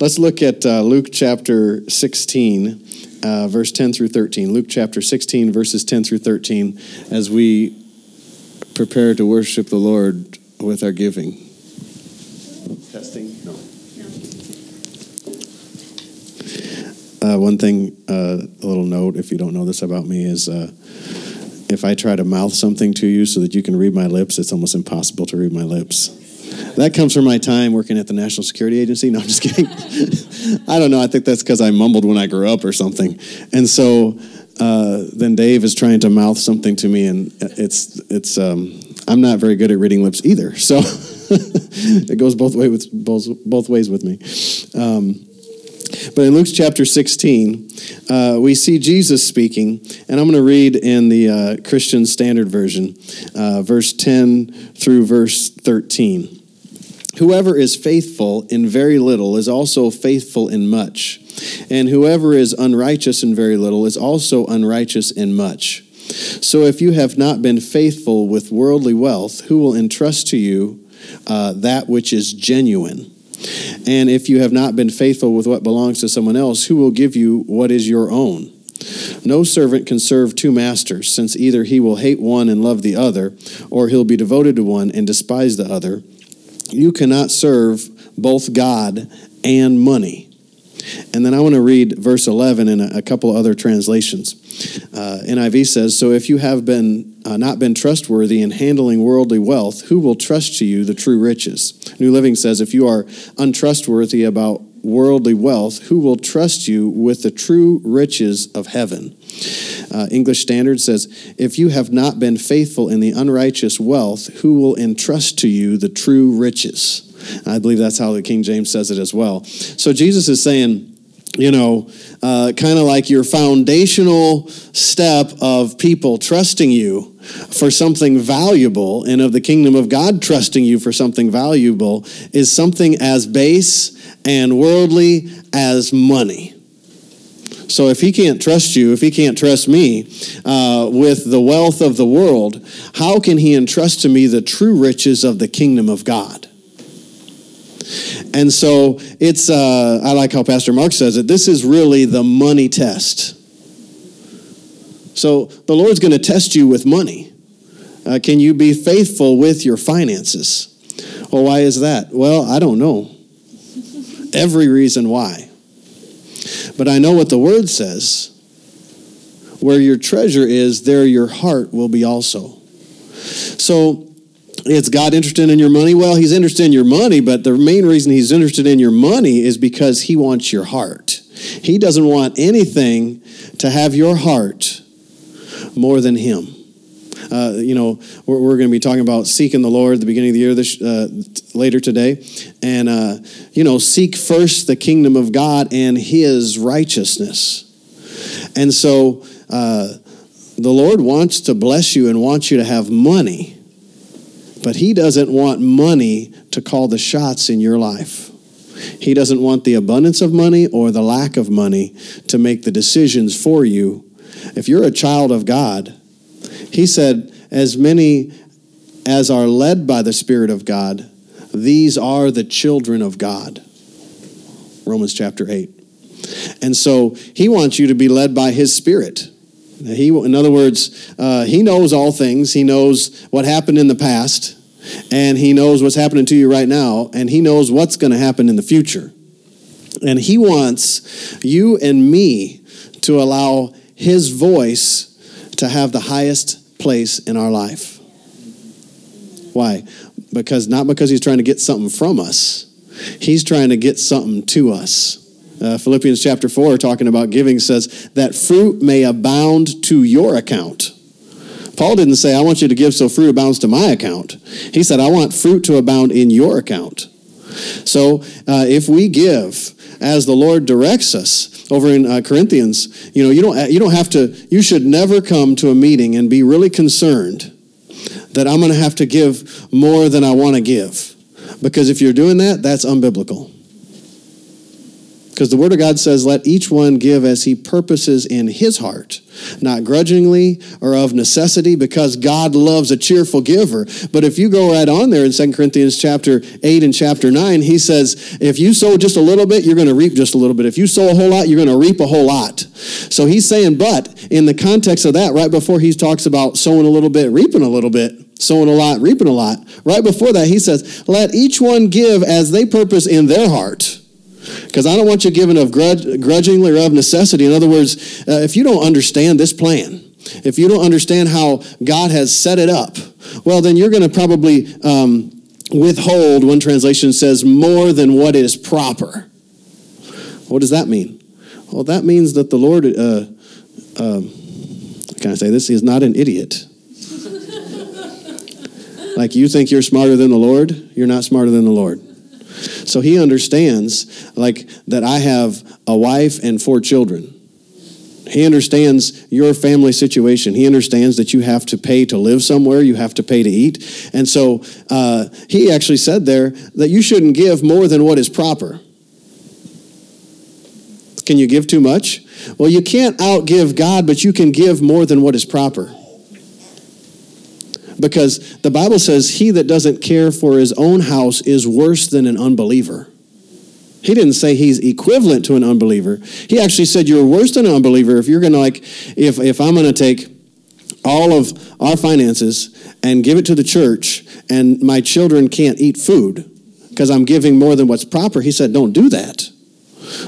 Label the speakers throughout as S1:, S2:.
S1: let's look at uh, Luke chapter 16, uh, verse 10 through 13. Luke chapter 16, verses 10 through 13, as we prepare to worship the Lord with our giving. Testing? No. Uh, one thing, uh, a little note, if you don't know this about me, is uh, if I try to mouth something to you so that you can read my lips, it's almost impossible to read my lips. That comes from my time working at the National Security Agency. No, I'm just kidding. I don't know. I think that's because I mumbled when I grew up or something. And so uh, then Dave is trying to mouth something to me, and it's it's um, I'm not very good at reading lips either. So it goes both way with both both ways with me. Um, but in Luke chapter 16, uh, we see Jesus speaking, and I'm going to read in the uh, Christian Standard Version, uh, verse 10 through verse 13. Whoever is faithful in very little is also faithful in much, and whoever is unrighteous in very little is also unrighteous in much. So if you have not been faithful with worldly wealth, who will entrust to you uh, that which is genuine? And if you have not been faithful with what belongs to someone else, who will give you what is your own? No servant can serve two masters, since either he will hate one and love the other, or he'll be devoted to one and despise the other. You cannot serve both God and money. And then I want to read verse 11 in a, a couple other translations. Uh, NIV says, So if you have been uh, not been trustworthy in handling worldly wealth, who will trust to you the true riches? New Living says, If you are untrustworthy about worldly wealth, who will trust you with the true riches of heaven? Uh, English Standard says, If you have not been faithful in the unrighteous wealth, who will entrust to you the true riches? I believe that's how the King James says it as well. So Jesus is saying, you know, uh, kind of like your foundational step of people trusting you for something valuable and of the kingdom of God trusting you for something valuable is something as base and worldly as money. So if he can't trust you, if he can't trust me uh, with the wealth of the world, how can he entrust to me the true riches of the kingdom of God? And so it's, uh, I like how Pastor Mark says it, this is really the money test. So the Lord's going to test you with money. Uh, can you be faithful with your finances? Well, why is that? Well, I don't know. Every reason why. But I know what the Word says. Where your treasure is, there your heart will be also. So is God interested in your money? Well, he's interested in your money, but the main reason he's interested in your money is because he wants your heart. He doesn't want anything to have your heart more than him. Uh, you know, we're, we're going to be talking about seeking the Lord at the beginning of the year this uh, later today, and uh, you know, seek first the kingdom of God and His righteousness. And so, uh, the Lord wants to bless you and wants you to have money. But He doesn't want money to call the shots in your life. He doesn't want the abundance of money or the lack of money to make the decisions for you. If you're a child of God, He said, as many as are led by the Spirit of God, these are the children of God. Romans chapter 8. And so he wants you to be led by his spirit. He, in other words, uh, he knows all things. He knows what happened in the past, and he knows what's happening to you right now, and he knows what's going to happen in the future. And he wants you and me to allow his voice to have the highest place in our life. Why? Because not because he's trying to get something from us, he's trying to get something to us. Uh, Philippians chapter 4, talking about giving, says that fruit may abound to your account. Paul didn't say, I want you to give so fruit abounds to my account. He said, I want fruit to abound in your account. So uh, if we give as the Lord directs us over in uh, Corinthians, you know, you don't, you don't have to, you should never come to a meeting and be really concerned that I'm going to have to give more than I want to give. Because if you're doing that, that's unbiblical. Because the Word of God says, Let each one give as he purposes in his heart, not grudgingly or of necessity, because God loves a cheerful giver. But if you go right on there in 2 Corinthians chapter 8 and chapter 9, he says, If you sow just a little bit, you're going to reap just a little bit. If you sow a whole lot, you're going to reap a whole lot. So he's saying, But in the context of that, right before he talks about sowing a little bit, reaping a little bit, sowing a lot, reaping a lot, right before that, he says, Let each one give as they purpose in their heart because I don't want you giving of grudgingly or of necessity. In other words, uh, if you don't understand this plan, if you don't understand how God has set it up, well, then you're going to probably um, withhold, one translation says, more than what is proper. What does that mean? Well, that means that the Lord, uh, uh, can I say this? He is not an idiot. like you think you're smarter than the Lord, you're not smarter than the Lord. So he understands, like, that I have a wife and four children. He understands your family situation. He understands that you have to pay to live somewhere, you have to pay to eat. And so uh, he actually said there that you shouldn't give more than what is proper. Can you give too much? Well, you can't outgive God, but you can give more than what is proper because the Bible says he that doesn't care for his own house is worse than an unbeliever. He didn't say he's equivalent to an unbeliever. He actually said you're worse than an unbeliever if you're going to like if if I'm going to take all of our finances and give it to the church and my children can't eat food because I'm giving more than what's proper. He said don't do that.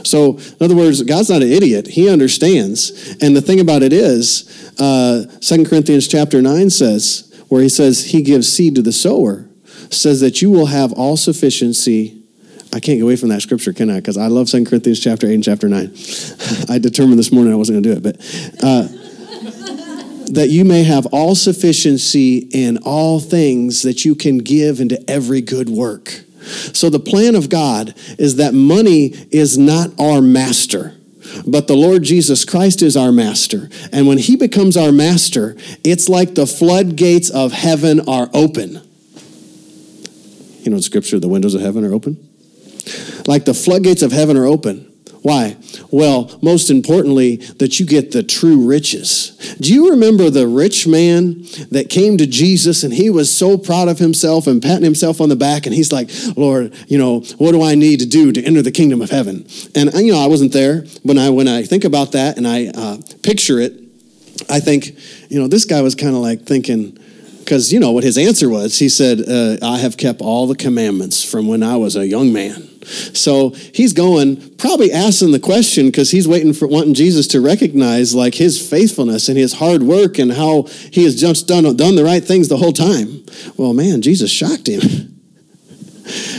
S1: So, in other words, God's not an idiot. He understands. And the thing about it is, uh, 2 Corinthians chapter 9 says, where he says he gives seed to the sower, says that you will have all sufficiency. I can't get away from that scripture, can I? Because I love 2 Corinthians chapter 8 and chapter 9. I determined this morning I wasn't going to do it, but uh, that you may have all sufficiency in all things that you can give into every good work. So the plan of God is that money is not our master. But the Lord Jesus Christ is our master. And when he becomes our master, it's like the floodgates of heaven are open. You know, in scripture, the windows of heaven are open. Like the floodgates of heaven are open. Why? Well, most importantly, that you get the true riches. Do you remember the rich man that came to Jesus and he was so proud of himself and patting himself on the back and he's like, Lord, you know, what do I need to do to enter the kingdom of heaven? And, you know, I wasn't there. When I, when I think about that and I uh, picture it, I think, you know, this guy was kind of like thinking, because you know what his answer was. He said, uh, I have kept all the commandments from when I was a young man. So he's going, probably asking the question because he's waiting for wanting Jesus to recognize like his faithfulness and his hard work and how he has just done, done the right things the whole time. Well, man, Jesus shocked him.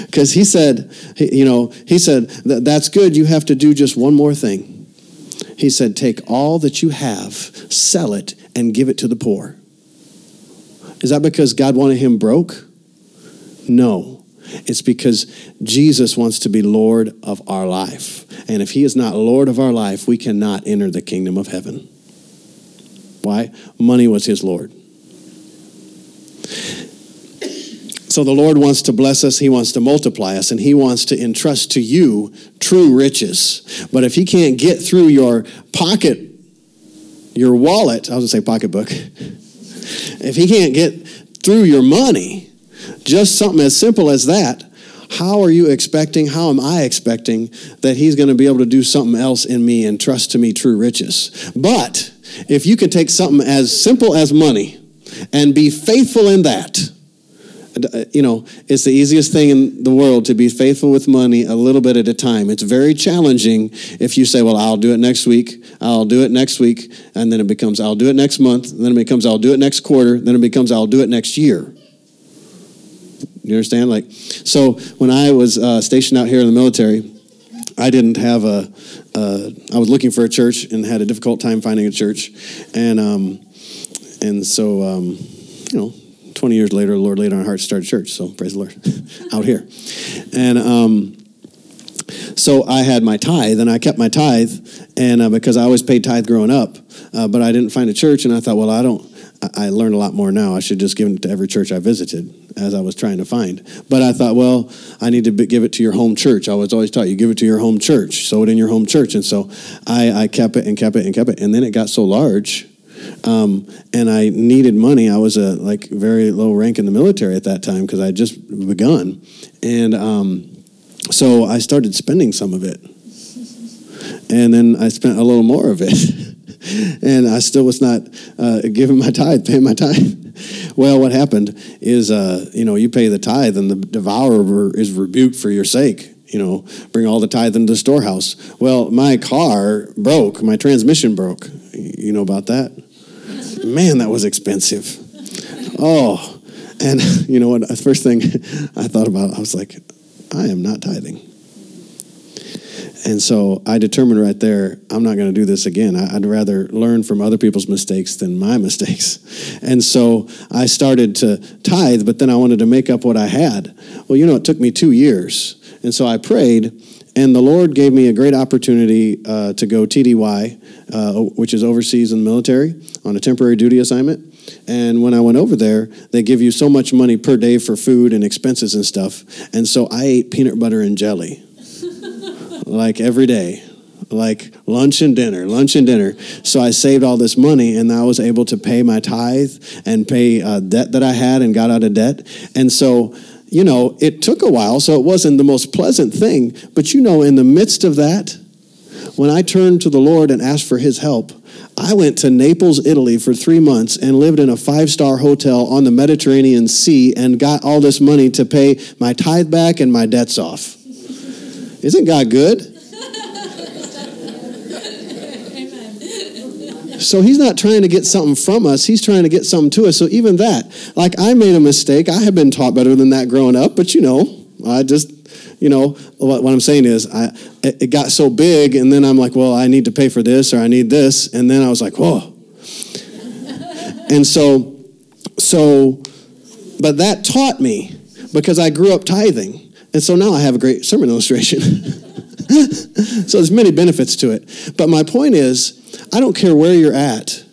S1: Because he said, you know, he said, that's good. You have to do just one more thing. He said, take all that you have, sell it, and give it to the poor. Is that because God wanted him broke? No. It's because Jesus wants to be Lord of our life. And if He is not Lord of our life, we cannot enter the kingdom of heaven. Why? Money was His Lord. So the Lord wants to bless us, He wants to multiply us, and He wants to entrust to you true riches. But if He can't get through your pocket, your wallet, I was going to say pocketbook, if He can't get through your money, just something as simple as that. How are you expecting, how am I expecting that he's going to be able to do something else in me and trust to me true riches? But if you can take something as simple as money and be faithful in that, uh, you know, it's the easiest thing in the world to be faithful with money a little bit at a time. It's very challenging if you say, well, I'll do it next week, I'll do it next week, and then it becomes, I'll do it next month, then it becomes, I'll do it next quarter, then it becomes, I'll do it next year. You understand? Like, so when I was uh, stationed out here in the military, I didn't have a. Uh, I was looking for a church and had a difficult time finding a church, and um, and so um, you know, 20 years later, the Lord laid on our hearts to start a church. So praise the Lord, out here, and um, so I had my tithe, and I kept my tithe, and uh, because I always paid tithe growing up, uh, but I didn't find a church, and I thought, well, I don't. I learned a lot more now. I should just give it to every church I visited. As I was trying to find. But I thought, well, I need to give it to your home church. I was always taught you give it to your home church, sow it in your home church. And so I, I kept it and kept it and kept it. And then it got so large um, and I needed money. I was a like very low rank in the military at that time because I had just begun, and um, so I started spending some of it, and then I spent a little more of it, and I still was not uh, giving my tithe, paying my tithe. Well, what happened is, uh, you know, you pay the tithe, and the devourer is rebuked for your sake you know, bring all the tithe into the storehouse. Well, my car broke, my transmission broke. You know about that? Man, that was expensive. Oh, and you know what? The first thing I thought about, I was like, I am not tithing. And so I determined right there, I'm not going to do this again. I'd rather learn from other people's mistakes than my mistakes. And so I started to tithe, but then I wanted to make up what I had. Well, you know, it took me two years. And so I prayed, and the Lord gave me a great opportunity uh, to go TDY, uh, which is overseas in the military, on a temporary duty assignment. And when I went over there, they give you so much money per day for food and expenses and stuff. And so I ate peanut butter and jelly like every day, like lunch and dinner, lunch and dinner. So I saved all this money and I was able to pay my tithe and pay uh, debt that I had and got out of debt. And so, you know, it took a while, so it wasn't the most pleasant thing. But you know, in the midst of that, when I turned to the Lord and asked for his help, I went to Naples, Italy for three months and lived in a five star hotel on the Mediterranean Sea and got all this money to pay my tithe back and my debts off. Isn't God good? So he's not trying to get something from us, he's trying to get something to us. So even that, like I made a mistake. I have been taught better than that growing up, but you know, I just you know what, what I'm saying is I it got so big and then I'm like, well, I need to pay for this or I need this and then I was like, whoa. and so so but that taught me because I grew up tithing. And so now I have a great sermon illustration. so there's many benefits to it. But my point is, I don't care where you're at.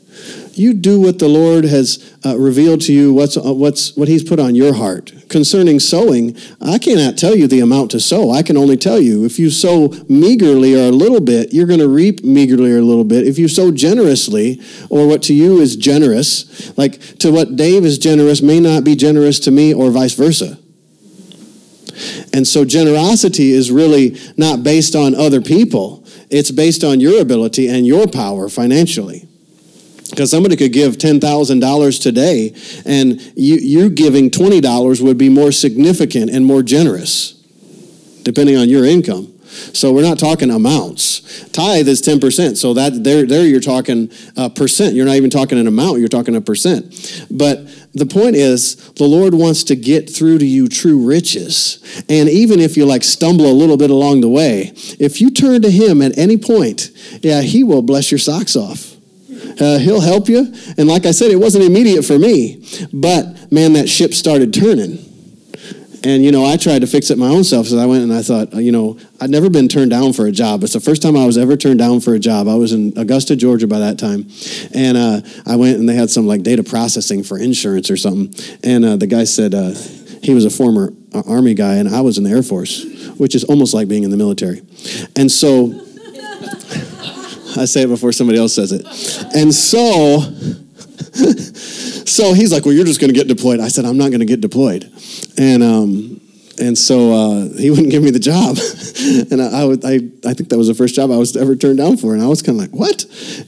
S1: You do what the Lord has uh, revealed to you, what's, uh, what's, what He's put on your heart. Concerning sowing, I cannot tell you the amount to sow. I can only tell you if you sow meagerly or a little bit, you're going to reap meagerly or a little bit. If you sow generously, or what to you is generous, like to what Dave is generous may not be generous to me, or vice versa. And so generosity is really not based on other people, it's based on your ability and your power financially. Because somebody could give $10,000 today, and you, you giving $20 would be more significant and more generous, depending on your income. So we're not talking amounts. Tithe is 10%. So that there, there you're talking a percent. You're not even talking an amount, you're talking a percent. But the point is, the Lord wants to get through to you true riches. And even if you like stumble a little bit along the way, if you turn to Him at any point, yeah, He will bless your socks off. Uh, he'll help you. And like I said, it wasn't immediate for me. But man, that ship started turning. And, you know, I tried to fix it my own self. So I went and I thought, you know, I'd never been turned down for a job. It's the first time I was ever turned down for a job. I was in Augusta, Georgia by that time. And uh, I went and they had some like data processing for insurance or something. And uh, the guy said uh, he was a former Army guy and I was in the Air Force, which is almost like being in the military. And so I say it before somebody else says it. And so, so he's like, well, you're just going to get deployed. I said, I'm not going to get deployed. And um, and so uh, he wouldn't give me the job, and I, I, would, I I think that was the first job I was ever turned down for, and I was kind of like what,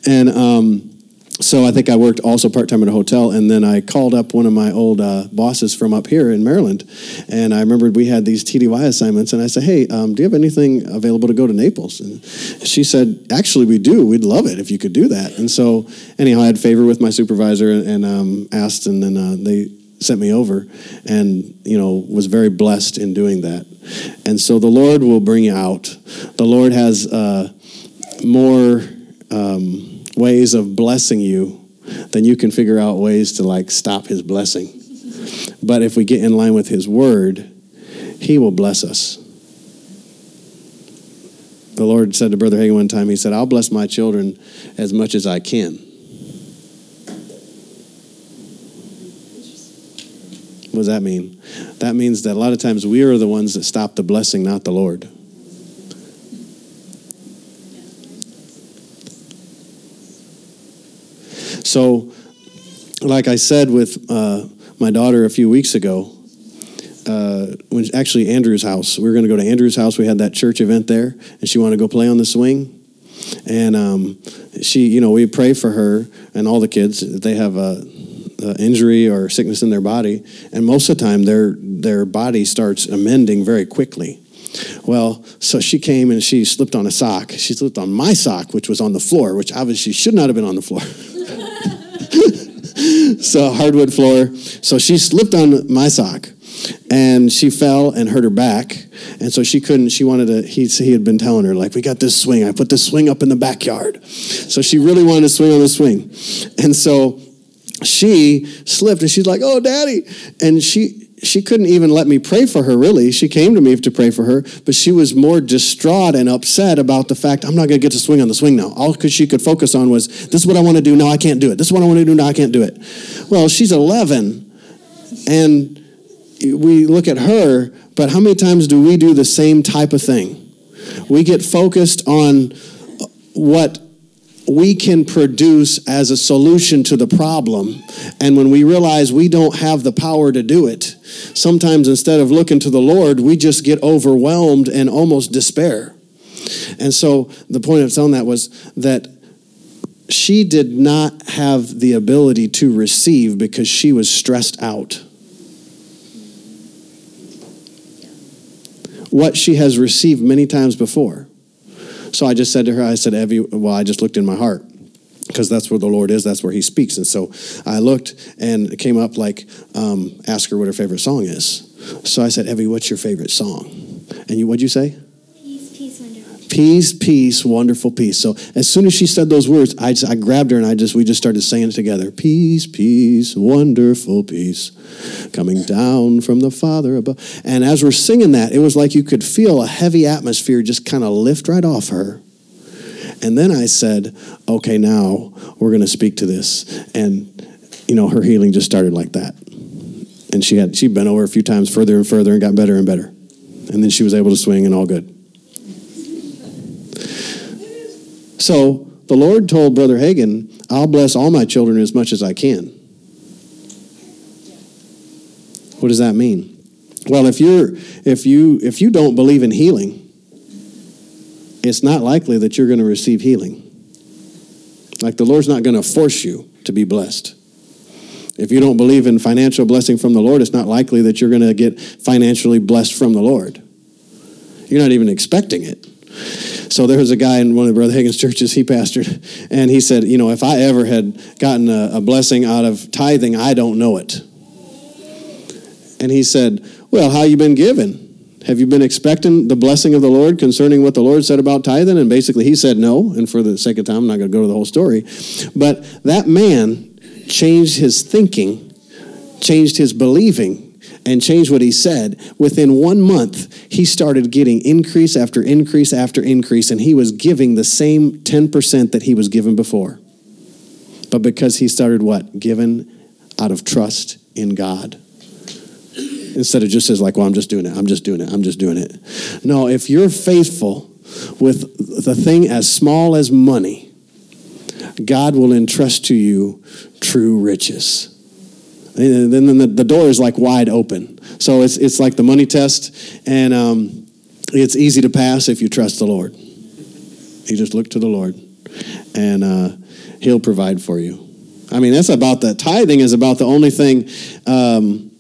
S1: and um, so I think I worked also part time at a hotel, and then I called up one of my old uh, bosses from up here in Maryland, and I remembered we had these TDY assignments, and I said, "Hey, um, do you have anything available to go to Naples?" And she said, "Actually, we do. We'd love it if you could do that." And so, anyhow, I had favor with my supervisor and, and um, asked, and then uh, they sent me over and you know was very blessed in doing that and so the lord will bring you out the lord has uh, more um, ways of blessing you then you can figure out ways to like stop his blessing but if we get in line with his word he will bless us the lord said to brother Hagin one time he said i'll bless my children as much as i can What does that mean? That means that a lot of times we are the ones that stop the blessing, not the Lord. So, like I said with uh, my daughter a few weeks ago, uh, when actually Andrew's house, we were going to go to Andrew's house. We had that church event there, and she wanted to go play on the swing. And um, she, you know, we pray for her and all the kids. They have a, a, injury or sickness in their body, and most of the time, their their body starts amending very quickly. Well, so she came and she slipped on a sock. She slipped on my sock, which was on the floor, which obviously should not have been on the floor. so hardwood floor. So she slipped on my sock and she fell and hurt her back. And so she couldn't she wanted to he, he had been telling her like we got this swing. I put this swing up in the backyard. So she really wanted to swing on the swing. And so she slipped and she's like oh daddy. And she she couldn't even let me pray for her really. She came to me to pray for her but she was more distraught and upset about the fact i'm not going to get to swing on the swing now. All she could focus on was this is what i want to do now i can't do it. This is what i want to do now i can't do it. Well she's 11 and we look at her, but how many times do we do the same type of thing? We get focused on what we can produce as a solution to the problem. And when we realize we don't have the power to do it, sometimes instead of looking to the Lord, we just get overwhelmed and almost despair. And so the point of telling that was that she did not have the ability to receive because she was stressed out. what she has received many times before. So I just said to her, I said, Evie, well, I just looked in my heart because that's where the Lord is, that's where He speaks. And so I looked and came up like, um, ask her what her favorite song is. So I said, Evie, what's your favorite song? And you, what'd you say? Peace, peace, wonderful peace. So as soon as she said those words, I, just, I grabbed her and I just we just started saying it together. Peace, peace, wonderful peace, coming down from the Father above. And as we're singing that, it was like you could feel a heavy atmosphere just kind of lift right off her. And then I said, okay, now we're going to speak to this. And, you know, her healing just started like that. And she had, she'd been over a few times further and further and got better and better. And then she was able to swing and all good. So the Lord told Brother Hagin, I'll bless all my children as much as I can. What does that mean? Well, if you're if you if you don't believe in healing, it's not likely that you're going to receive healing. Like the Lord's not going to force you to be blessed. If you don't believe in financial blessing from the Lord, it's not likely that you're going to get financially blessed from the Lord. You're not even expecting it. So there was a guy in one of Brother Hagin's churches he pastored, and he said, You know, if I ever had gotten a, a blessing out of tithing, I don't know it. And he said, Well, how you been giving? Have you been expecting the blessing of the Lord concerning what the Lord said about tithing? And basically, he said no. And for the sake of time, I'm not going to go to the whole story. But that man changed his thinking, changed his believing and change what he said, within one month, he started getting increase after increase after increase, and he was giving the same 10% that he was given before. But because he started what? Given out of trust in God. Instead of just as like, well, I'm just doing it, I'm just doing it, I'm just doing it. No, if you're faithful with the thing as small as money, God will entrust to you true riches. And then the, the door is like wide open. So it's, it's like the money test, and um, it's easy to pass if you trust the Lord. You just look to the Lord, and uh, He'll provide for you. I mean, that's about the tithing is about the only thing um,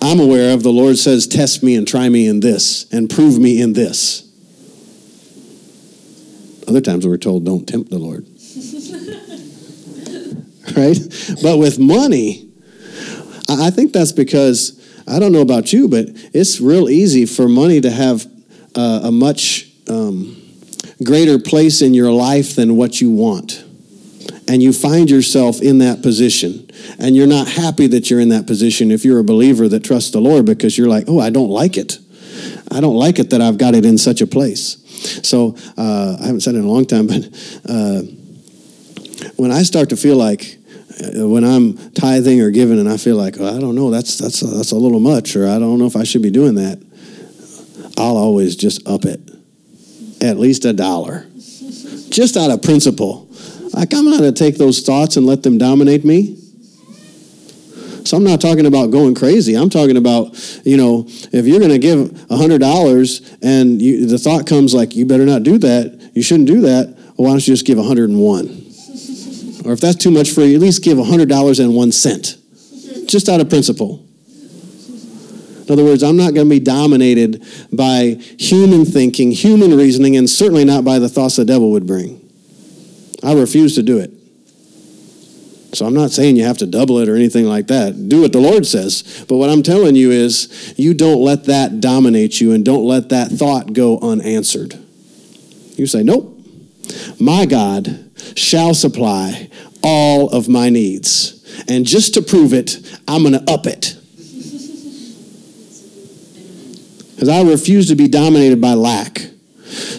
S1: I'm aware of. The Lord says, Test me and try me in this, and prove me in this. Other times we're told, Don't tempt the Lord. right? But with money, I think that's because I don't know about you, but it's real easy for money to have uh, a much um, greater place in your life than what you want. And you find yourself in that position. And you're not happy that you're in that position if you're a believer that trusts the Lord because you're like, oh, I don't like it. I don't like it that I've got it in such a place. So uh, I haven't said it in a long time, but uh, when I start to feel like uh, when I'm tithing or giving and I feel like, well, I don't know, that's, that's, a, that's a little much, or I don't know if I should be doing that, I'll always just up it at least a dollar, just out of principle. Like, I'm not going to take those thoughts and let them dominate me. So I'm not talking about going crazy. I'm talking about, you know, if you're going to give $100 and you, the thought comes like, you better not do that, you shouldn't do that, well, why don't you just give 101? Or if that's too much for you, at least give $100 and one cent, just out of principle. In other words, I'm not going to be dominated by human thinking, human reasoning, and certainly not by the thoughts the devil would bring. I refuse to do it. So I'm not saying you have to double it or anything like that. Do what the Lord says. But what I'm telling you is you don't let that dominate you and don't let that thought go unanswered. You say, Nope, my God shall supply all of my needs. And just to prove it, I'm going to up it. Because I refuse to be dominated by lack.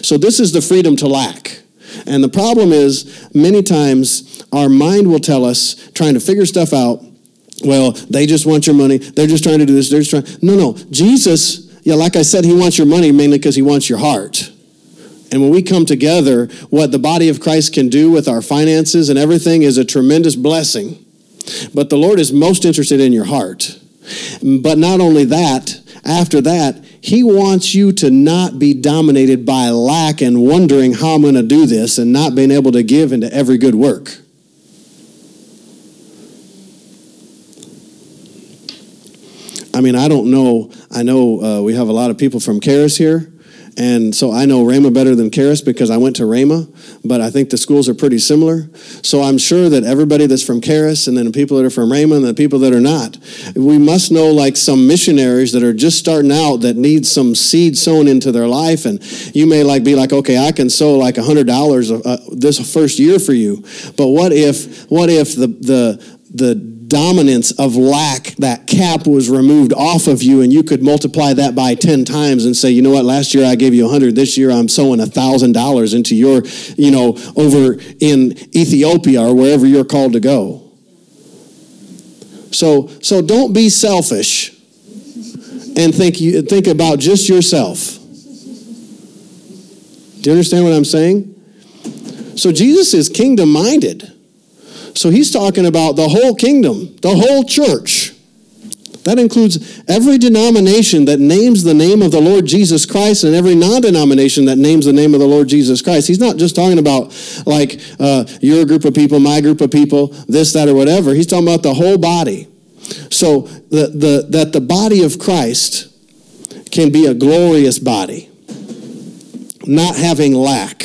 S1: So this is the freedom to lack. And the problem is, many times our mind will tell us, trying to figure stuff out, well, they just want your money. They're just trying to do this. They're just trying. No, no. Jesus, yeah, like I said, he wants your money mainly because he wants your heart. And when we come together, what the body of Christ can do with our finances and everything is a tremendous blessing. But the Lord is most interested in your heart. But not only that, after that, He wants you to not be dominated by lack and wondering how I'm going to do this and not being able to give into every good work. I mean, I don't know. I know uh, we have a lot of people from Charis here. And so I know Rhema better than Charis because I went to Rhema, but I think the schools are pretty similar. So I'm sure that everybody that's from Charis and then the people that are from Rhema and the people that are not, we must know like some missionaries that are just starting out that need some seed sown into their life. And you may like be like, okay, I can sow like a hundred dollars uh, this first year for you. But what if, what if the, the, the dominance of lack, that cap was removed off of you, and you could multiply that by 10 times and say, you know what, last year I gave you 100, this year I'm sowing $1,000 into your, you know, over in Ethiopia or wherever you're called to go. So, so don't be selfish and think, you, think about just yourself. Do you understand what I'm saying? So Jesus is kingdom minded. So he's talking about the whole kingdom, the whole church. That includes every denomination that names the name of the Lord Jesus Christ and every non denomination that names the name of the Lord Jesus Christ. He's not just talking about like uh, your group of people, my group of people, this, that, or whatever. He's talking about the whole body. So the, the, that the body of Christ can be a glorious body, not having lack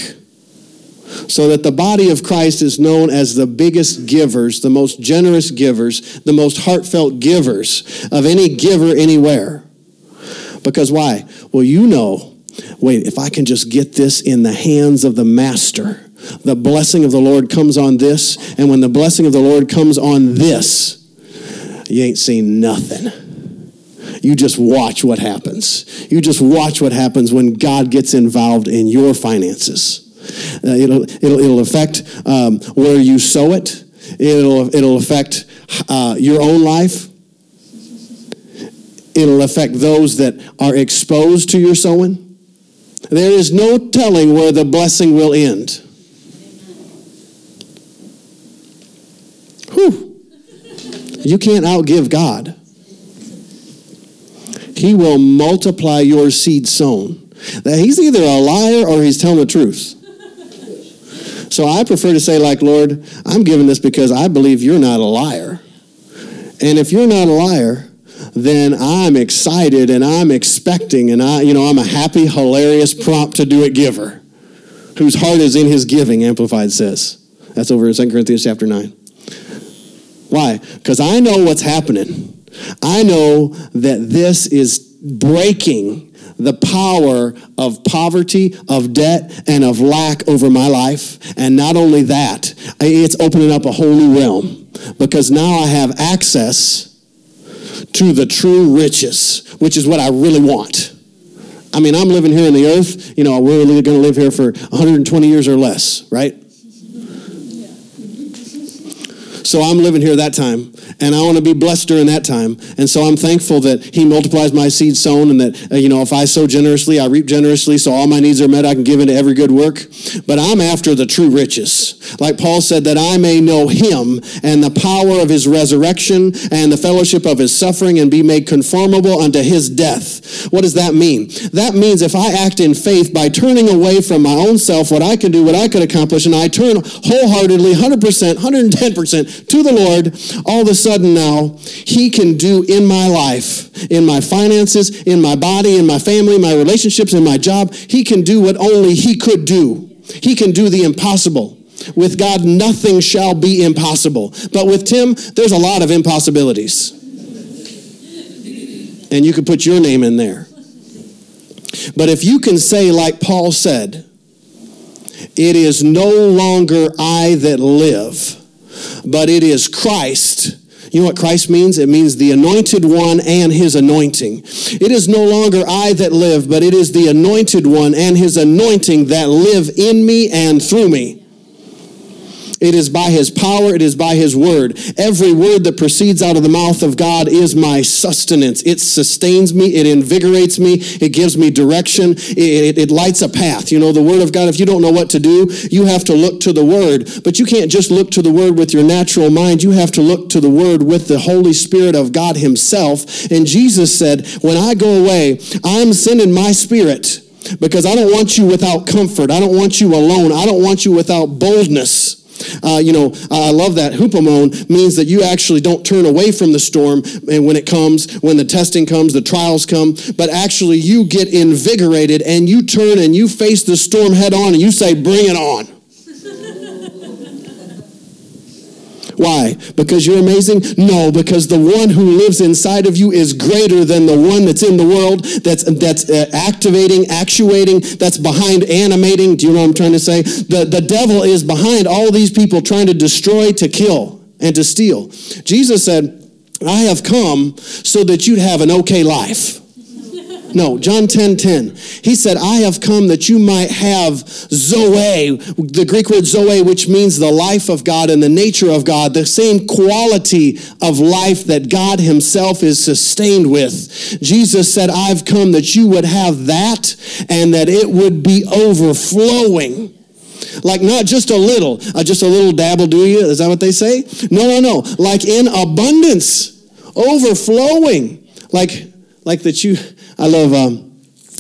S1: so that the body of Christ is known as the biggest givers, the most generous givers, the most heartfelt givers of any giver anywhere. Because why? Well, you know, wait, if I can just get this in the hands of the master, the blessing of the Lord comes on this, and when the blessing of the Lord comes on this, you ain't seen nothing. You just watch what happens. You just watch what happens when God gets involved in your finances. Uh, it'll, it'll, it'll affect um, where you sow it. It'll, it'll affect uh, your own life. It'll affect those that are exposed to your sowing. There is no telling where the blessing will end. Whew. You can't outgive God. He will multiply your seed sown. He's either a liar or he's telling the truth. So I prefer to say, like, Lord, I'm giving this because I believe you're not a liar. And if you're not a liar, then I'm excited and I'm expecting, and I, you know, I'm a happy, hilarious, prompt to do it giver whose heart is in his giving, Amplified says. That's over in 2 Corinthians chapter 9. Why? Because I know what's happening. I know that this is breaking the power of poverty, of debt, and of lack over my life. And not only that, it's opening up a whole new realm because now I have access to the true riches, which is what I really want. I mean, I'm living here on the earth. You know, we're really going to live here for 120 years or less, right? So I'm living here that time, and I want to be blessed during that time. And so I'm thankful that He multiplies my seed sown, and that uh, you know if I sow generously, I reap generously. So all my needs are met. I can give into every good work. But I'm after the true riches, like Paul said, that I may know Him and the power of His resurrection and the fellowship of His suffering, and be made conformable unto His death. What does that mean? That means if I act in faith by turning away from my own self, what I can do, what I could accomplish, and I turn wholeheartedly, 100%, 110% to the Lord, all of a sudden now, He can do in my life, in my finances, in my body, in my family, my relationships, in my job, He can do what only He could do. He can do the impossible. With God, nothing shall be impossible. But with Tim, there's a lot of impossibilities. And you could put your name in there. But if you can say, like Paul said, it is no longer I that live, but it is Christ. You know what Christ means? It means the anointed one and his anointing. It is no longer I that live, but it is the anointed one and his anointing that live in me and through me. It is by his power, it is by his word. Every word that proceeds out of the mouth of God is my sustenance. It sustains me, it invigorates me, it gives me direction, it, it, it, lights a path. You know, the word of God, if you don't know what to do, you have to look to the word. But you can't just look to the word with your natural mind, you have to look to the word with the Holy Spirit of God himself. And Jesus said, When I go away, I'm sending my spirit because I don't want you without comfort. I don't want you alone. I don't want you without boldness. Uh, you know, I love that. Hupomone means that you actually don't turn away from the storm and when it comes, when the testing comes, the trials come, but actually you get invigorated and you turn and you face the storm head on and you say, bring it on. Why? Because you're amazing? No, because the one who lives inside of you is greater than the one that's in the world, that's, that's uh, activating, actuating, that's behind animating. Do you know what I'm trying to say? The, the devil is behind all these people trying to destroy, to kill, and to steal. Jesus said, I have come so that you'd have an okay life. No, John 10 10. He said, I have come that you might have Zoe, the Greek word Zoe, which means the life of God and the nature of God, the same quality of life that God Himself is sustained with. Jesus said, I've come that you would have that and that it would be overflowing like not just a little, uh, just a little dabble do you? Is that what they say? No, no, no. Like in abundance, overflowing. Like, like that you, I love. Um,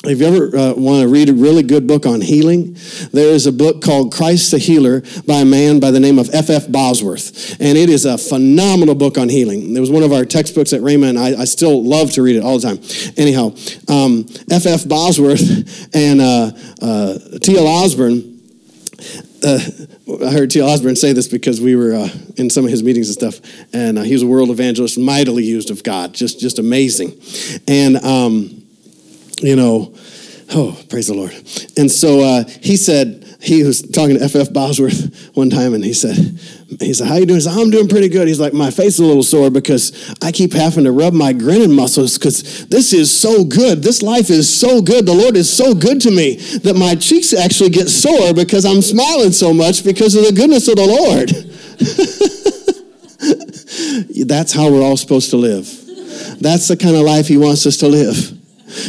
S1: if you ever uh, want to read a really good book on healing, there is a book called Christ the Healer by a man by the name of F.F. Bosworth. And it is a phenomenal book on healing. It was one of our textbooks at Rhema, and I, I still love to read it all the time. Anyhow, F.F. Um, Bosworth and uh, uh, T.L. Osborn uh, I heard T.L. Osborn say this because we were uh, in some of his meetings and stuff, and uh, he was a world evangelist, mightily used of God, just just amazing, and um, you know, oh praise the Lord. And so uh, he said he was talking to F.F. Bosworth one time, and he said, he said, how you doing? Said, I'm doing pretty good. He's like, my face is a little sore because I keep having to rub my grinning muscles because this is so good. This life is so good. The Lord is so good to me that my cheeks actually get sore because I'm smiling so much because of the goodness of the Lord. That's how we're all supposed to live. That's the kind of life he wants us to live.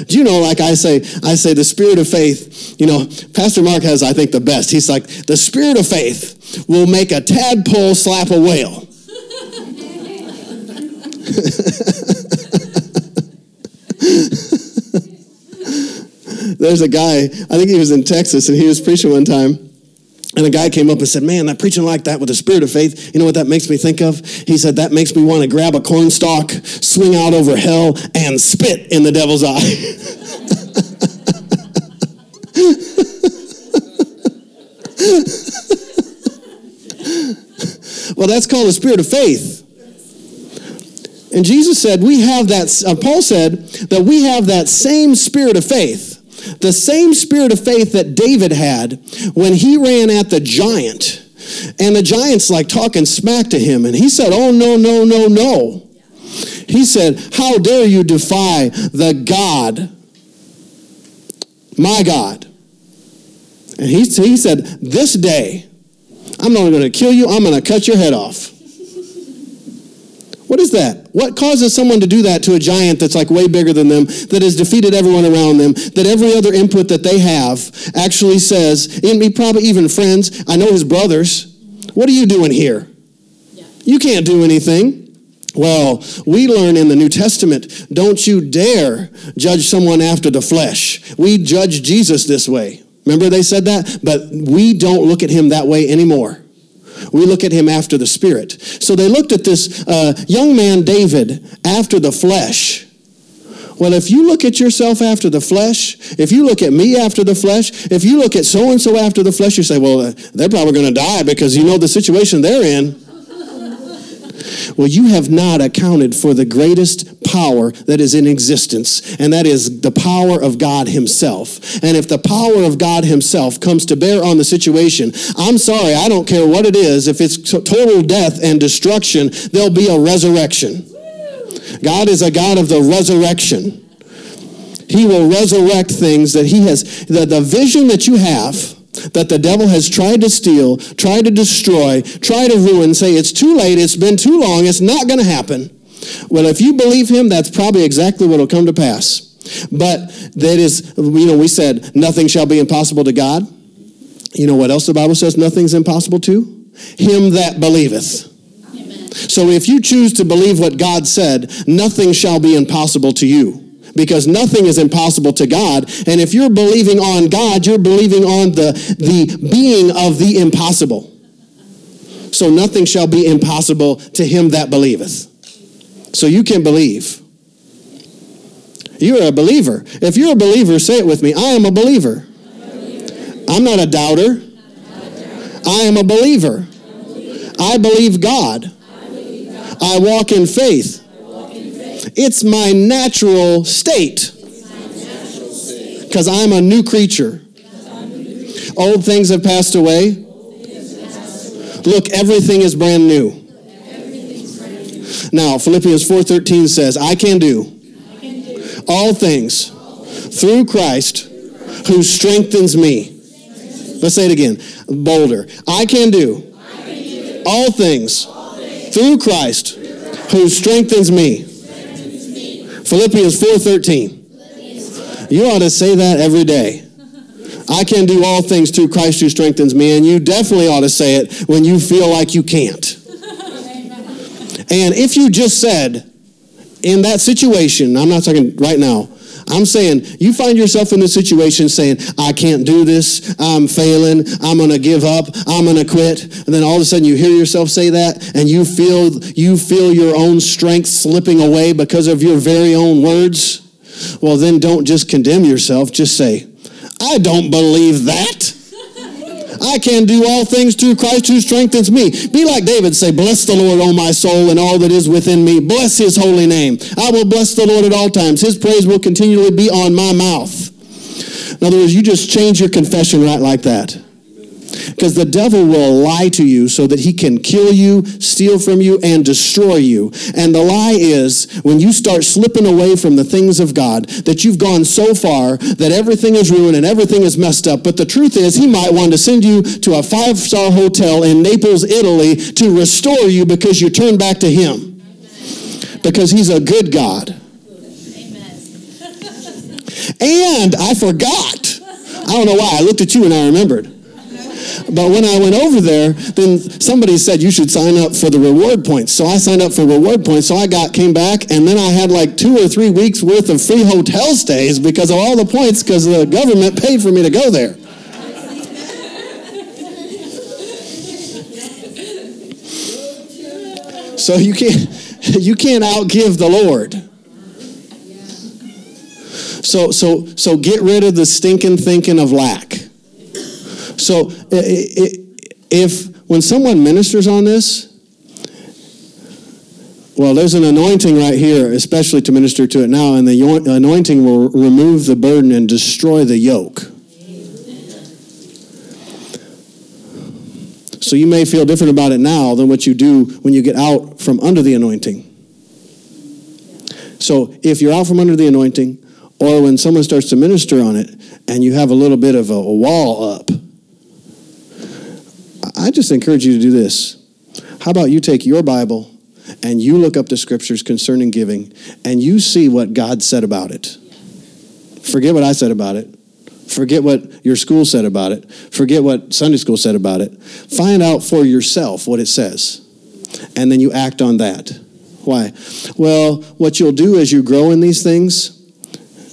S1: Do you know, like I say, I say the spirit of faith, you know, Pastor Mark has, I think, the best. He's like, the spirit of faith will make a tadpole slap a whale. There's a guy, I think he was in Texas, and he was preaching one time. And a guy came up and said, Man, I'm preaching like that with the spirit of faith. You know what that makes me think of? He said, That makes me want to grab a cornstalk, swing out over hell, and spit in the devil's eye. well, that's called the spirit of faith. And Jesus said, We have that, uh, Paul said that we have that same spirit of faith. The same spirit of faith that David had when he ran at the giant. And the giant's like talking smack to him. And he said, Oh, no, no, no, no. He said, How dare you defy the God, my God? And he, he said, This day, I'm not going to kill you, I'm going to cut your head off. Is that? What causes someone to do that to a giant that's like way bigger than them, that has defeated everyone around them, that every other input that they have actually says, and me probably even friends, I know his brothers, what are you doing here? Yeah. You can't do anything. Well, we learn in the New Testament, don't you dare judge someone after the flesh. We judge Jesus this way. Remember they said that? But we don't look at him that way anymore. We look at him after the spirit. So they looked at this uh, young man, David, after the flesh. Well, if you look at yourself after the flesh, if you look at me after the flesh, if you look at so and so after the flesh, you say, well, they're probably going to die because you know the situation they're in. Well, you have not accounted for the greatest power that is in existence, and that is the power of God Himself. And if the power of God Himself comes to bear on the situation, I'm sorry, I don't care what it is. If it's total death and destruction, there'll be a resurrection. God is a God of the resurrection. He will resurrect things that He has, the, the vision that you have that the devil has tried to steal, tried to destroy, tried to ruin, say it's too late, it's been too long, it's not going to happen. Well, if you believe him, that's probably exactly what will come to pass. But that is, you know, we said nothing shall be impossible to God. You know what else the Bible says nothing's impossible to? Him that believeth. Amen. So if you choose to believe what God said, nothing shall be impossible to you because nothing is impossible to God. And if you're believing on God, you're believing on the, the being of the impossible. So nothing shall be impossible to him that believeth. So you can believe. You're a believer. If you're a believer, say it with me I am a believer. I'm not a doubter. I am a believer. I believe God. I walk in faith. It's my natural state. Because I'm a new creature. Old things have passed away. Look, everything is brand new. Now, Philippians 4:13 says, "I can do all things through Christ who strengthens me." Let's say it again, bolder. I can do all things through Christ who strengthens me. Philippians 4:13. You ought to say that every day. I can do all things through Christ who strengthens me, and you definitely ought to say it when you feel like you can't. and if you just said, in that situation, I'm not talking right now, I'm saying you find yourself in a situation saying, I can't do this, I'm failing, I'm gonna give up, I'm gonna quit. And then all of a sudden you hear yourself say that and you feel you feel your own strength slipping away because of your very own words. Well, then don't just condemn yourself, just say, I don't believe that. I can do all things through Christ who strengthens me. Be like David, say, Bless the Lord, O my soul, and all that is within me. Bless his holy name. I will bless the Lord at all times. His praise will continually be on my mouth. In other words, you just change your confession right like that. Because the devil will lie to you so that he can kill you, steal from you, and destroy you. And the lie is when you start slipping away from the things of God, that you've gone so far that everything is ruined and everything is messed up. But the truth is, he might want to send you to a five star hotel in Naples, Italy to restore you because you turned back to him. Because he's a good God. And I forgot. I don't know why. I looked at you and I remembered. But when I went over there, then somebody said you should sign up for the reward points. So I signed up for reward points. So I got came back, and then I had like two or three weeks worth of free hotel stays because of all the points because the government paid for me to go there. So you can't you can't outgive the Lord. So so so get rid of the stinking thinking of lack. So if when someone ministers on this, well, there's an anointing right here, especially to minister to it now, and the anointing will remove the burden and destroy the yoke. So you may feel different about it now than what you do when you get out from under the anointing. So if you're out from under the anointing, or when someone starts to minister on it and you have a little bit of a, wall up, I just encourage you to do this. How about you take your Bible and you look up the scriptures concerning giving and you see what God said about it. Forget what I said about it. Forget what your school said about it. Forget what Sunday school said about it. Find out for yourself what it says. And then you act on that. Why? Well, what you'll do as you grow in these things,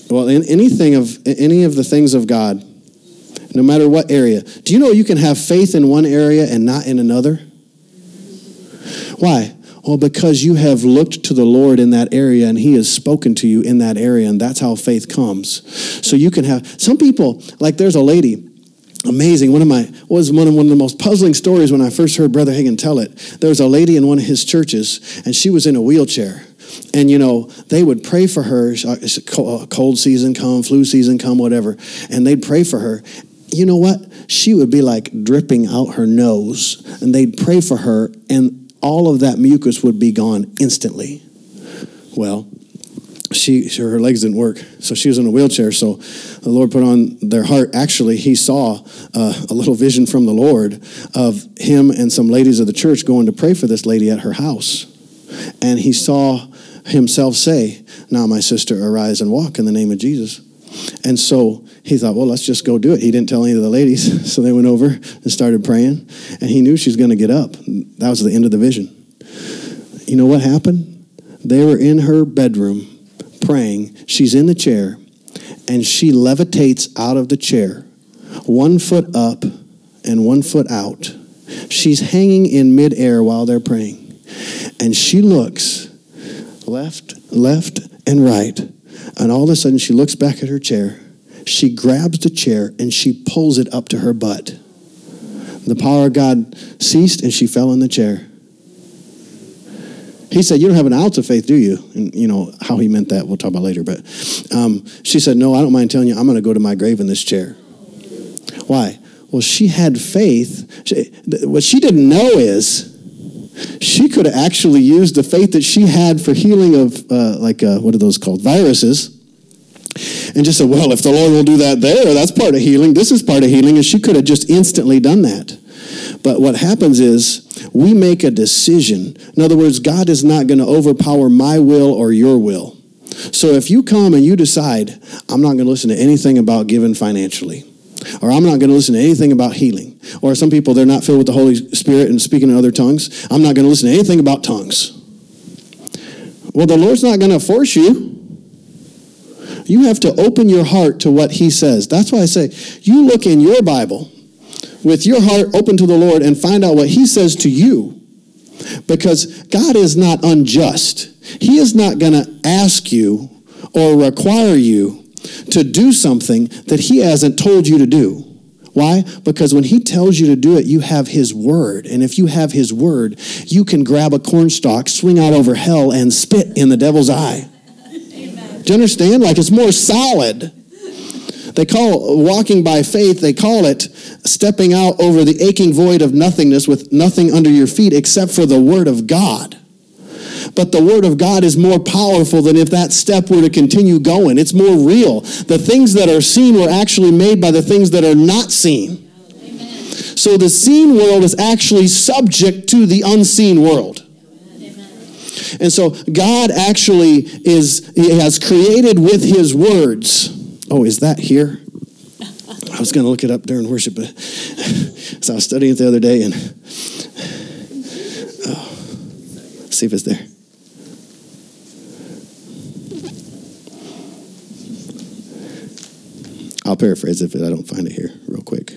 S1: well, in anything of any of the things of God, no matter what area. Do you know you can have faith in one area and not in another? Why? Well, because you have looked to the Lord in that area and He has spoken to you in that area, and that's how faith comes. So you can have some people, like there's a lady, amazing. One of my was one of one of the most puzzling stories when I first heard Brother Hagin tell it. There was a lady in one of his churches, and she was in a wheelchair. And you know, they would pray for her. Uh, cold season come, flu season come, whatever, and they'd pray for her. You know what? She would be like dripping out her nose, and they'd pray for her, and all of that mucus would be gone instantly. Well, she her legs didn't work, so she was in a wheelchair. So the Lord put on their heart. Actually, he saw uh, a little vision from the Lord of him and some ladies of the church going to pray for this lady at her house, and he saw himself say, "Now, my sister, arise and walk in the name of Jesus." And so he thought, well, let's just go do it. He didn't tell any of the ladies. So they went over and started praying. And he knew she was going to get up. That was the end of the vision. You know what happened? They were in her bedroom praying. She's in the chair. And she levitates out of the chair, one foot up and one foot out. She's hanging in midair while they're praying. And she looks left, left, and right. And all of a sudden, she looks back at her chair she grabs the chair and she pulls it up to her butt. The power of God ceased and she fell in the chair. He said, You don't have an ounce of faith, do you? And you know how he meant that, we'll talk about later. But um, she said, No, I don't mind telling you, I'm going to go to my grave in this chair. Why? Well, she had faith. She, what she didn't know is she could have actually used the faith that she had for healing of, uh, like, uh, what are those called? Viruses and just said, well, if the Lord will do that there, that's part of healing. This is part of healing. And she could have just instantly done that. But what happens is we make a decision. In other words, God is not going to overpower my will or your will. So if you come and you decide, I'm not going to listen to anything about giving financially, or I'm not going to listen to anything about healing, or some people, they're not filled with the Holy Spirit and speaking in other tongues, I'm not going to listen to anything about tongues. Well, the Lord's not going to force you. You have to open your heart to what He says. That's why I say, you look in your Bible with your heart open to the Lord and find out what He says to you. Because God is not unjust. He is not going to ask you or require you to do something that He hasn't told you to do. Why? Because when he tells you to do it, you have his word. And if you have his word, you can grab a cornstalk, swing out over hell, and spit in the devil's eye. Do you understand? Like it's more solid. They call walking by faith, they call it stepping out over the aching void of nothingness with nothing under your feet except for the Word of God. But the Word of God is more powerful than if that step were to continue going. It's more real. The things that are seen were actually made by the things that are not seen. So the seen world is actually subject to the unseen world. And so God actually is, he has created with his words. Oh, is that here? I was going to look it up during worship, but so I was studying it the other day and oh, see if it's there. I'll paraphrase if I don't find it here real quick.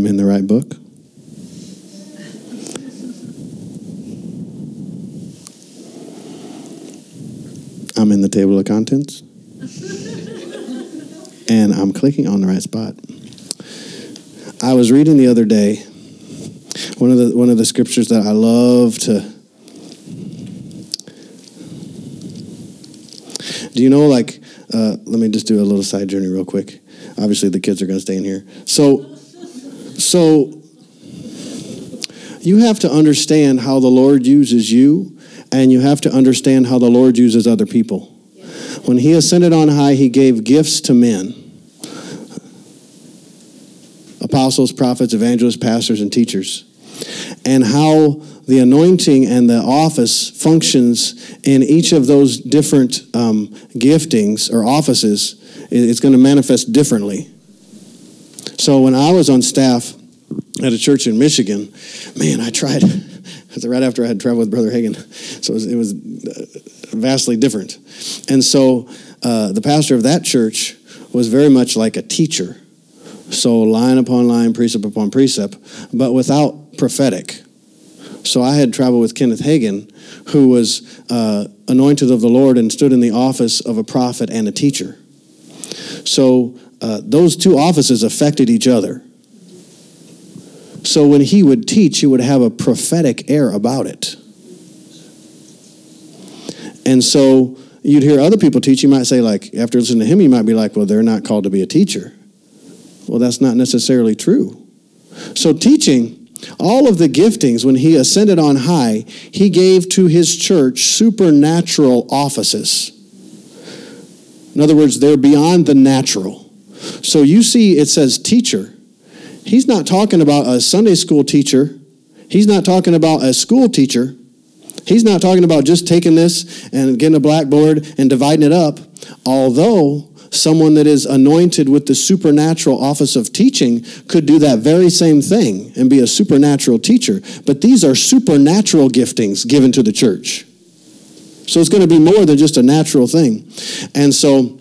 S1: I'm in the right book? I'm in the table of contents. and I'm clicking on the right spot. I was reading the other day One of the one of the scriptures that I love to Do you know like uh, let me just do a little side journey real quick. Obviously the kids are going to stay in here. So so you have to understand how the Lord uses you and you have to understand how the Lord uses other people. When he ascended on high, he gave gifts to men apostles, prophets, evangelists, pastors, and teachers. And how the anointing and the office functions in each of those different um, giftings or offices, it's going to manifest differently. So when I was on staff at a church in Michigan, man, I tried. right after I had traveled with Brother Hagin, so it was, it was uh, vastly different. And so uh, the pastor of that church was very much like a teacher. So line upon line, precept upon precept, but without prophetic. So I had traveled with Kenneth Hagin, who was uh, anointed of the Lord and stood in the office of a prophet and a teacher. So uh, those two offices affected each other. So when he would teach, he would have a prophetic air about it. And so you'd hear other people teach, you might say, like, after listening to him, you might be like, well, they're not called to be a teacher. Well, that's not necessarily true. So, teaching, all of the giftings, when he ascended on high, he gave to his church supernatural offices. In other words, they're beyond the natural. So, you see, it says teacher. He's not talking about a Sunday school teacher, he's not talking about a school teacher. He's not talking about just taking this and getting a blackboard and dividing it up. Although someone that is anointed with the supernatural office of teaching could do that very same thing and be a supernatural teacher. But these are supernatural giftings given to the church. So it's going to be more than just a natural thing. And so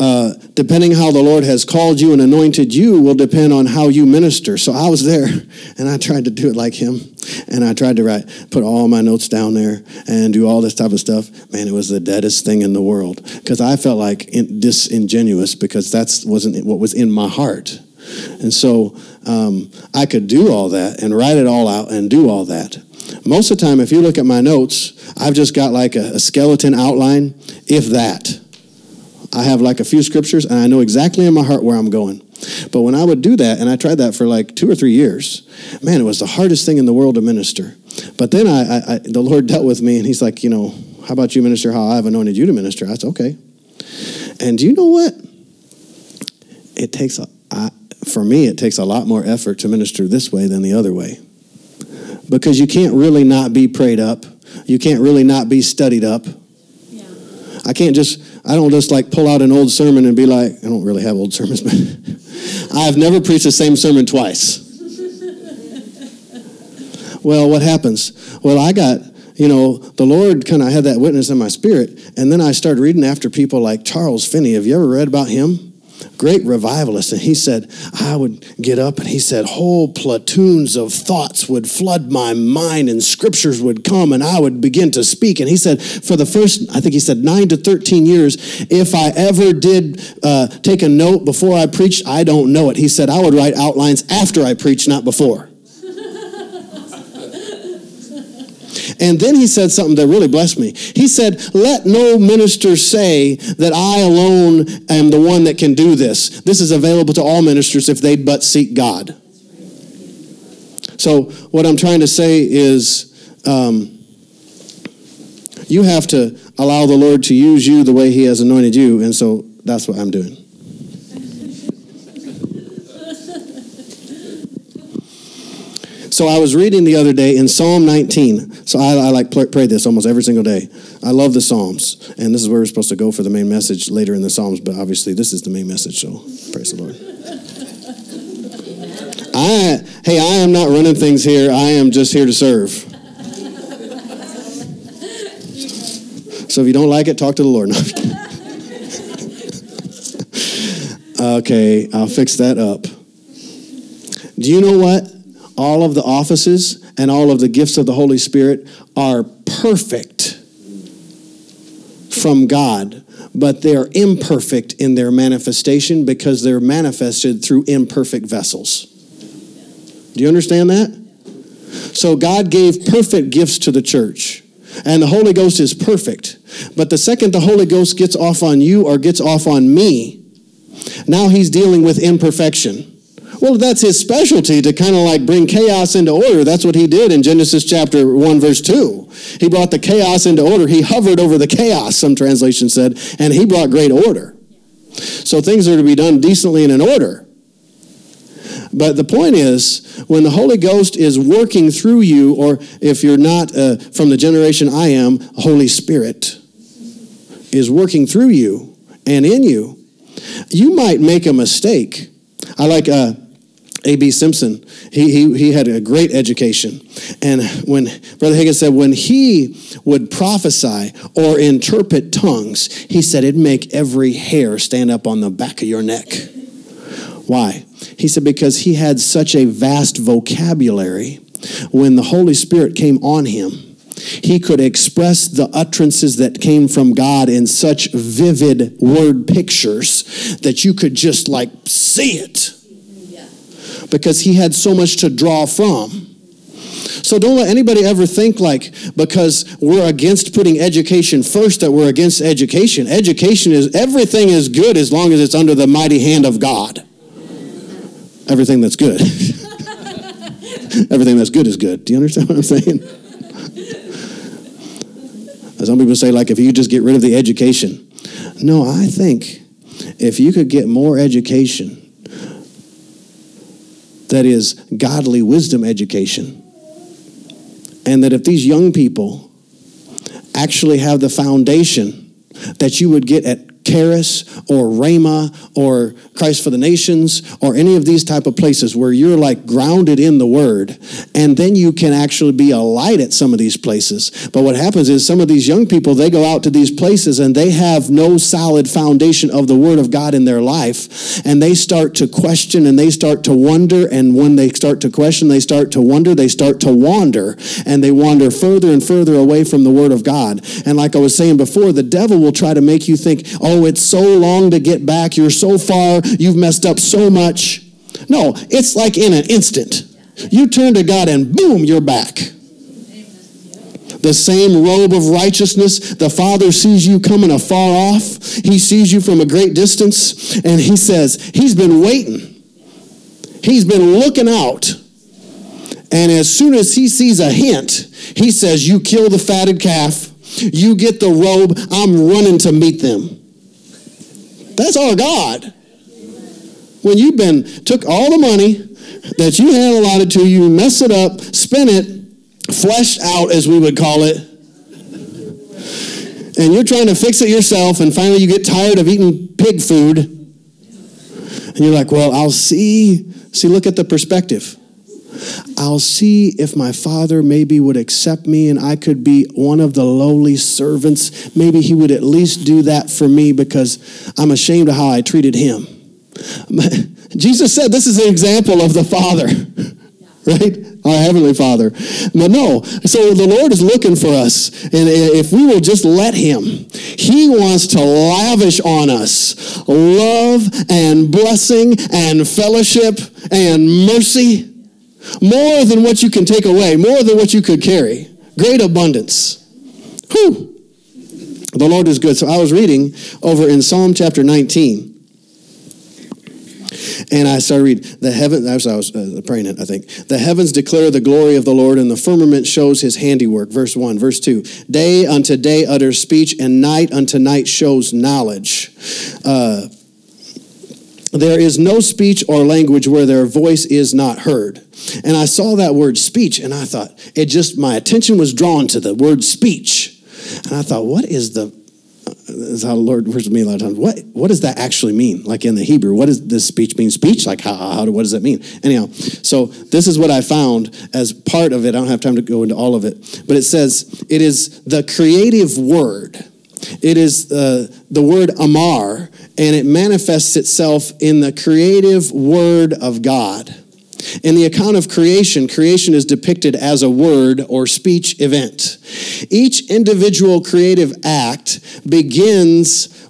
S1: uh, depending how the Lord has called you and anointed you will depend on how you minister. So I was there and I tried to do it like him. And I tried to write, put all my notes down there and do all this type of stuff. Man, it was the deadest thing in the world because I felt like in, disingenuous because that wasn't what was in my heart. And so um, I could do all that and write it all out and do all that. Most of the time, if you look at my notes, I've just got like a, a skeleton outline, if that. I have like a few scriptures and I know exactly in my heart where I'm going. But when I would do that, and I tried that for like two or three years, man, it was the hardest thing in the world to minister. But then I, I, I the Lord dealt with me, and He's like, you know, how about you minister how I've anointed you to minister? I said, okay. And do you know what? It takes, a, I, for me, it takes a lot more effort to minister this way than the other way. Because you can't really not be prayed up. You can't really not be studied up. Yeah. I can't just I don't just like pull out an old sermon and be like, I don't really have old sermons, but I've never preached the same sermon twice. well, what happens? Well, I got, you know, the Lord kind of had that witness in my spirit, and then I started reading after people like Charles Finney. Have you ever read about him? Great revivalist, and he said, I would get up and he said, whole platoons of thoughts would flood my mind and scriptures would come and I would begin to speak. And he said, for the first, I think he said, nine to 13 years, if I ever did uh, take a note before I preached, I don't know it. He said, I would write outlines after I preached, not before. And then he said something that really blessed me. He said, Let no minister say that I alone am the one that can do this. This is available to all ministers if they but seek God. So, what I'm trying to say is, um, you have to allow the Lord to use you the way He has anointed you. And so that's what I'm doing. So I was reading the other day in Psalm 19. So I, I like pray this almost every single day. I love the Psalms, and this is where we're supposed to go for the main message later in the Psalms. But obviously, this is the main message. So praise the Lord. I hey, I am not running things here. I am just here to serve. So if you don't like it, talk to the Lord. okay, I'll fix that up. Do you know what? All of the offices and all of the gifts of the Holy Spirit are perfect from God, but they're imperfect in their manifestation because they're manifested through imperfect vessels. Do you understand that? So God gave perfect gifts to the church. And the Holy Ghost is perfect. But the second the Holy Ghost gets off on you or gets off on me, now he's dealing with imperfection. Well, that's his specialty to kind of like bring chaos into order. That's what he did in Genesis chapter 1, verse 2. He brought the chaos into order. He hovered over the chaos, some translations said, and he brought great order. So things are to be done decently and in order. But the point is, when the Holy Ghost is working through you, or if you're not uh, from the generation I am, Holy Spirit is working through you and in you, you might make a mistake. I like uh, A.B. Simpson. He, he, he had a great education. And when Brother Hagin said, when he would prophesy or interpret tongues, he said it'd make every hair stand up on the back of your neck. Why? He said, because he had such a vast vocabulary when the Holy Spirit came on him. He could express the utterances that came from God in such vivid word pictures that you could just like see it because he had so much to draw from. So don't let anybody ever think like because we're against putting education first that we're against education. Education is everything is good as long as it's under the mighty hand of God. Everything that's good. everything that's good is good. Do you understand what I'm saying? Some people say like if you just get rid of the education. No, I think if you could get more education that is godly wisdom education. And that if these young people actually have the foundation that you would get at Charis or Rhema or Christ for the Nations or any of these type of places where you're like grounded in the Word, and then you can actually be a light at some of these places. But what happens is some of these young people they go out to these places and they have no solid foundation of the Word of God in their life, and they start to question and they start to wonder. And when they start to question, they start to wonder. They start to wander, and they wander further and further away from the Word of God. And like I was saying before, the devil will try to make you think, oh it's so long to get back. You're so far. You've messed up so much. No, it's like in an instant. You turn to God and boom, you're back. The same robe of righteousness, the Father sees you coming afar off. He sees you from a great distance, and He says, He's been waiting. He's been looking out. And as soon as He sees a hint, He says, You kill the fatted calf, you get the robe, I'm running to meet them. That's our God. When you've been, took all the money that you had allotted to you, mess it up, spin it, fleshed out, as we would call it, and you're trying to fix it yourself, and finally you get tired of eating pig food, and you're like, well, I'll see. See, look at the perspective. I'll see if my father maybe would accept me and I could be one of the lowly servants. Maybe he would at least do that for me because I'm ashamed of how I treated him. Jesus said this is an example of the Father, right? Our Heavenly Father. But no, so the Lord is looking for us. And if we will just let Him, He wants to lavish on us love and blessing and fellowship and mercy more than what you can take away, more than what you could carry. Great abundance. Whew. The Lord is good. So I was reading over in Psalm chapter 19. And I started reading the heaven. I was, I was uh, praying it. I think the heavens declare the glory of the Lord, and the firmament shows His handiwork. Verse one, verse two. Day unto day utters speech, and night unto night shows knowledge. Uh, there is no speech or language where their voice is not heard. And I saw that word speech and I thought, it just, my attention was drawn to the word speech. And I thought, what is the, is how the Lord works with me a lot of times. What, what does that actually mean? Like in the Hebrew, what does this speech mean? Speech? Like how, how, what does that mean? Anyhow, so this is what I found as part of it. I don't have time to go into all of it. But it says, it is the creative word it is uh, the word amar, and it manifests itself in the creative word of God. In the account of creation, creation is depicted as a word or speech event. Each individual creative act begins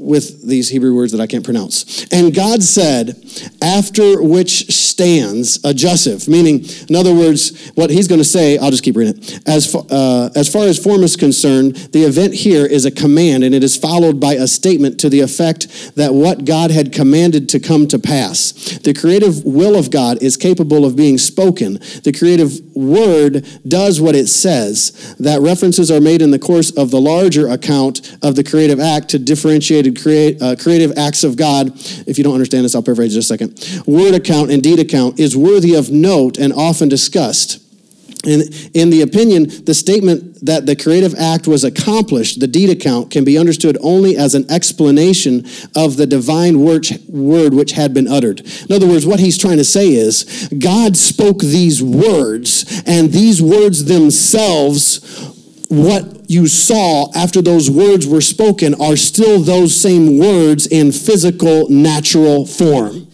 S1: with these Hebrew words that I can't pronounce. And God said, after which stands a jussive, meaning, in other words, what he's going to say, I'll just keep reading it. As, uh, as far as form is concerned, the event here is a command, and it is followed by a statement to the effect that what God had commanded to come to pass. The creative will of God is capable of being spoken. The creative word does what it says. That references are made in the course of the larger account of the creative act to differentiated create, uh, creative acts of God. If you don't understand this, I'll paraphrase just a second. Word account and deed account is worthy of note and often discussed. In, in the opinion, the statement that the creative act was accomplished, the deed account, can be understood only as an explanation of the divine word, word which had been uttered. In other words, what he's trying to say is God spoke these words, and these words themselves what you saw after those words were spoken are still those same words in physical, natural form.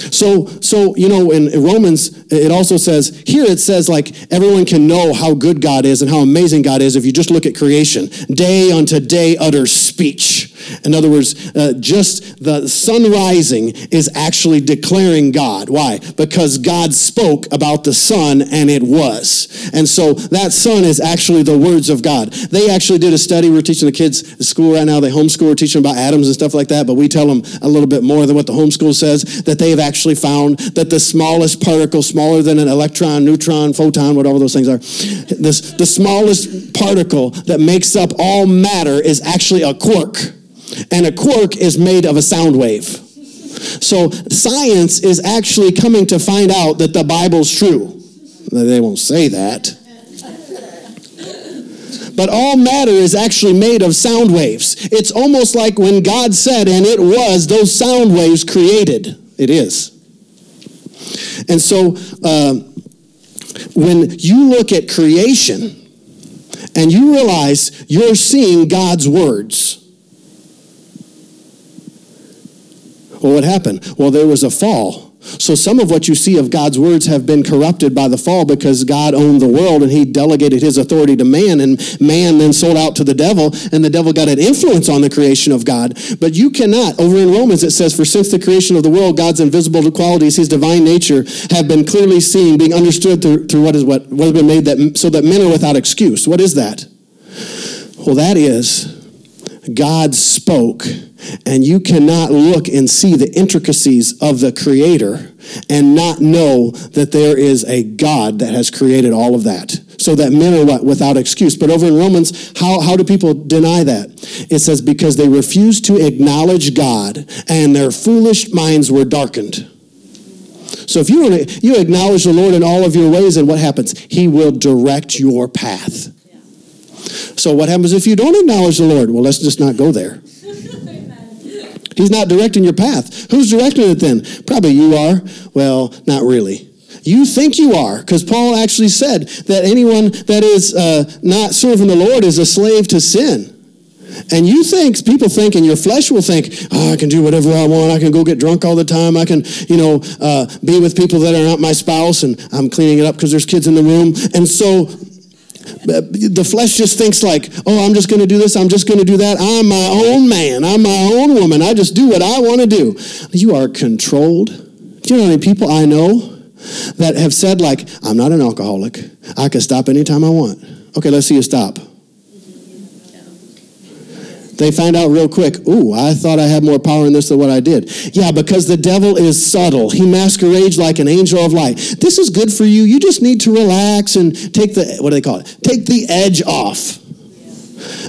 S1: So, so you know, in Romans, it also says here it says like everyone can know how good God is and how amazing God is if you just look at creation. Day unto day utters speech. In other words, uh, just the sun rising is actually declaring God. Why? Because God spoke about the sun and it was. And so that sun is actually the words of God. They actually did a study. We're teaching the kids at school right now. They homeschool. We're teaching about atoms and stuff like that. But we tell them a little bit more than what the homeschool says. That they have actually found that the smallest particle, smaller than an electron, neutron, photon, whatever those things are, this, the smallest particle that makes up all matter is actually a quark and a quark is made of a sound wave. So science is actually coming to find out that the Bible's true. They won't say that. But all matter is actually made of sound waves. It's almost like when God said, and it was, those sound waves created. It is. And so uh, when you look at creation and you realize you're seeing God's words, Well, what happened? Well, there was a fall. So some of what you see of God's words have been corrupted by the fall because God owned the world and he delegated his authority to man and man then sold out to the devil and the devil got an influence on the creation of God. But you cannot. Over in Romans it says, for since the creation of the world, God's invisible qualities, his divine nature have been clearly seen, being understood through, through what is what, what has been made that, so that men are without excuse. What is that? Well, that is God spoke, and you cannot look and see the intricacies of the Creator and not know that there is a God that has created all of that. So that men are what? Without excuse. But over in Romans, how, how do people deny that? It says, because they refused to acknowledge God and their foolish minds were darkened. So if you, you acknowledge the Lord in all of your ways, and what happens? He will direct your path. So what happens if you don't acknowledge the Lord? Well, let's just not go there. He's not directing your path. Who's directing it then? Probably you are. Well, not really. You think you are, because Paul actually said that anyone that is uh, not serving the Lord is a slave to sin. And you think, people think, and your flesh will think, oh, I can do whatever I want. I can go get drunk all the time. I can, you know, uh, be with people that are not my spouse, and I'm cleaning it up because there's kids in the room. And so the flesh just thinks like, oh, I'm just going to do this, I'm just going to do that. I'm my own man, I'm my own woman. I just do what I want to do. You are controlled. Do you know how many people I know that have said like, I'm not an alcoholic. I can stop anytime I want. Okay, let's see you stop they find out real quick, ooh, I thought I had more power in this than what I did. Yeah, because the devil is subtle. He masquerades like an angel of light. This is good for you. You just need to relax and take the, what do they call it? Take the edge off.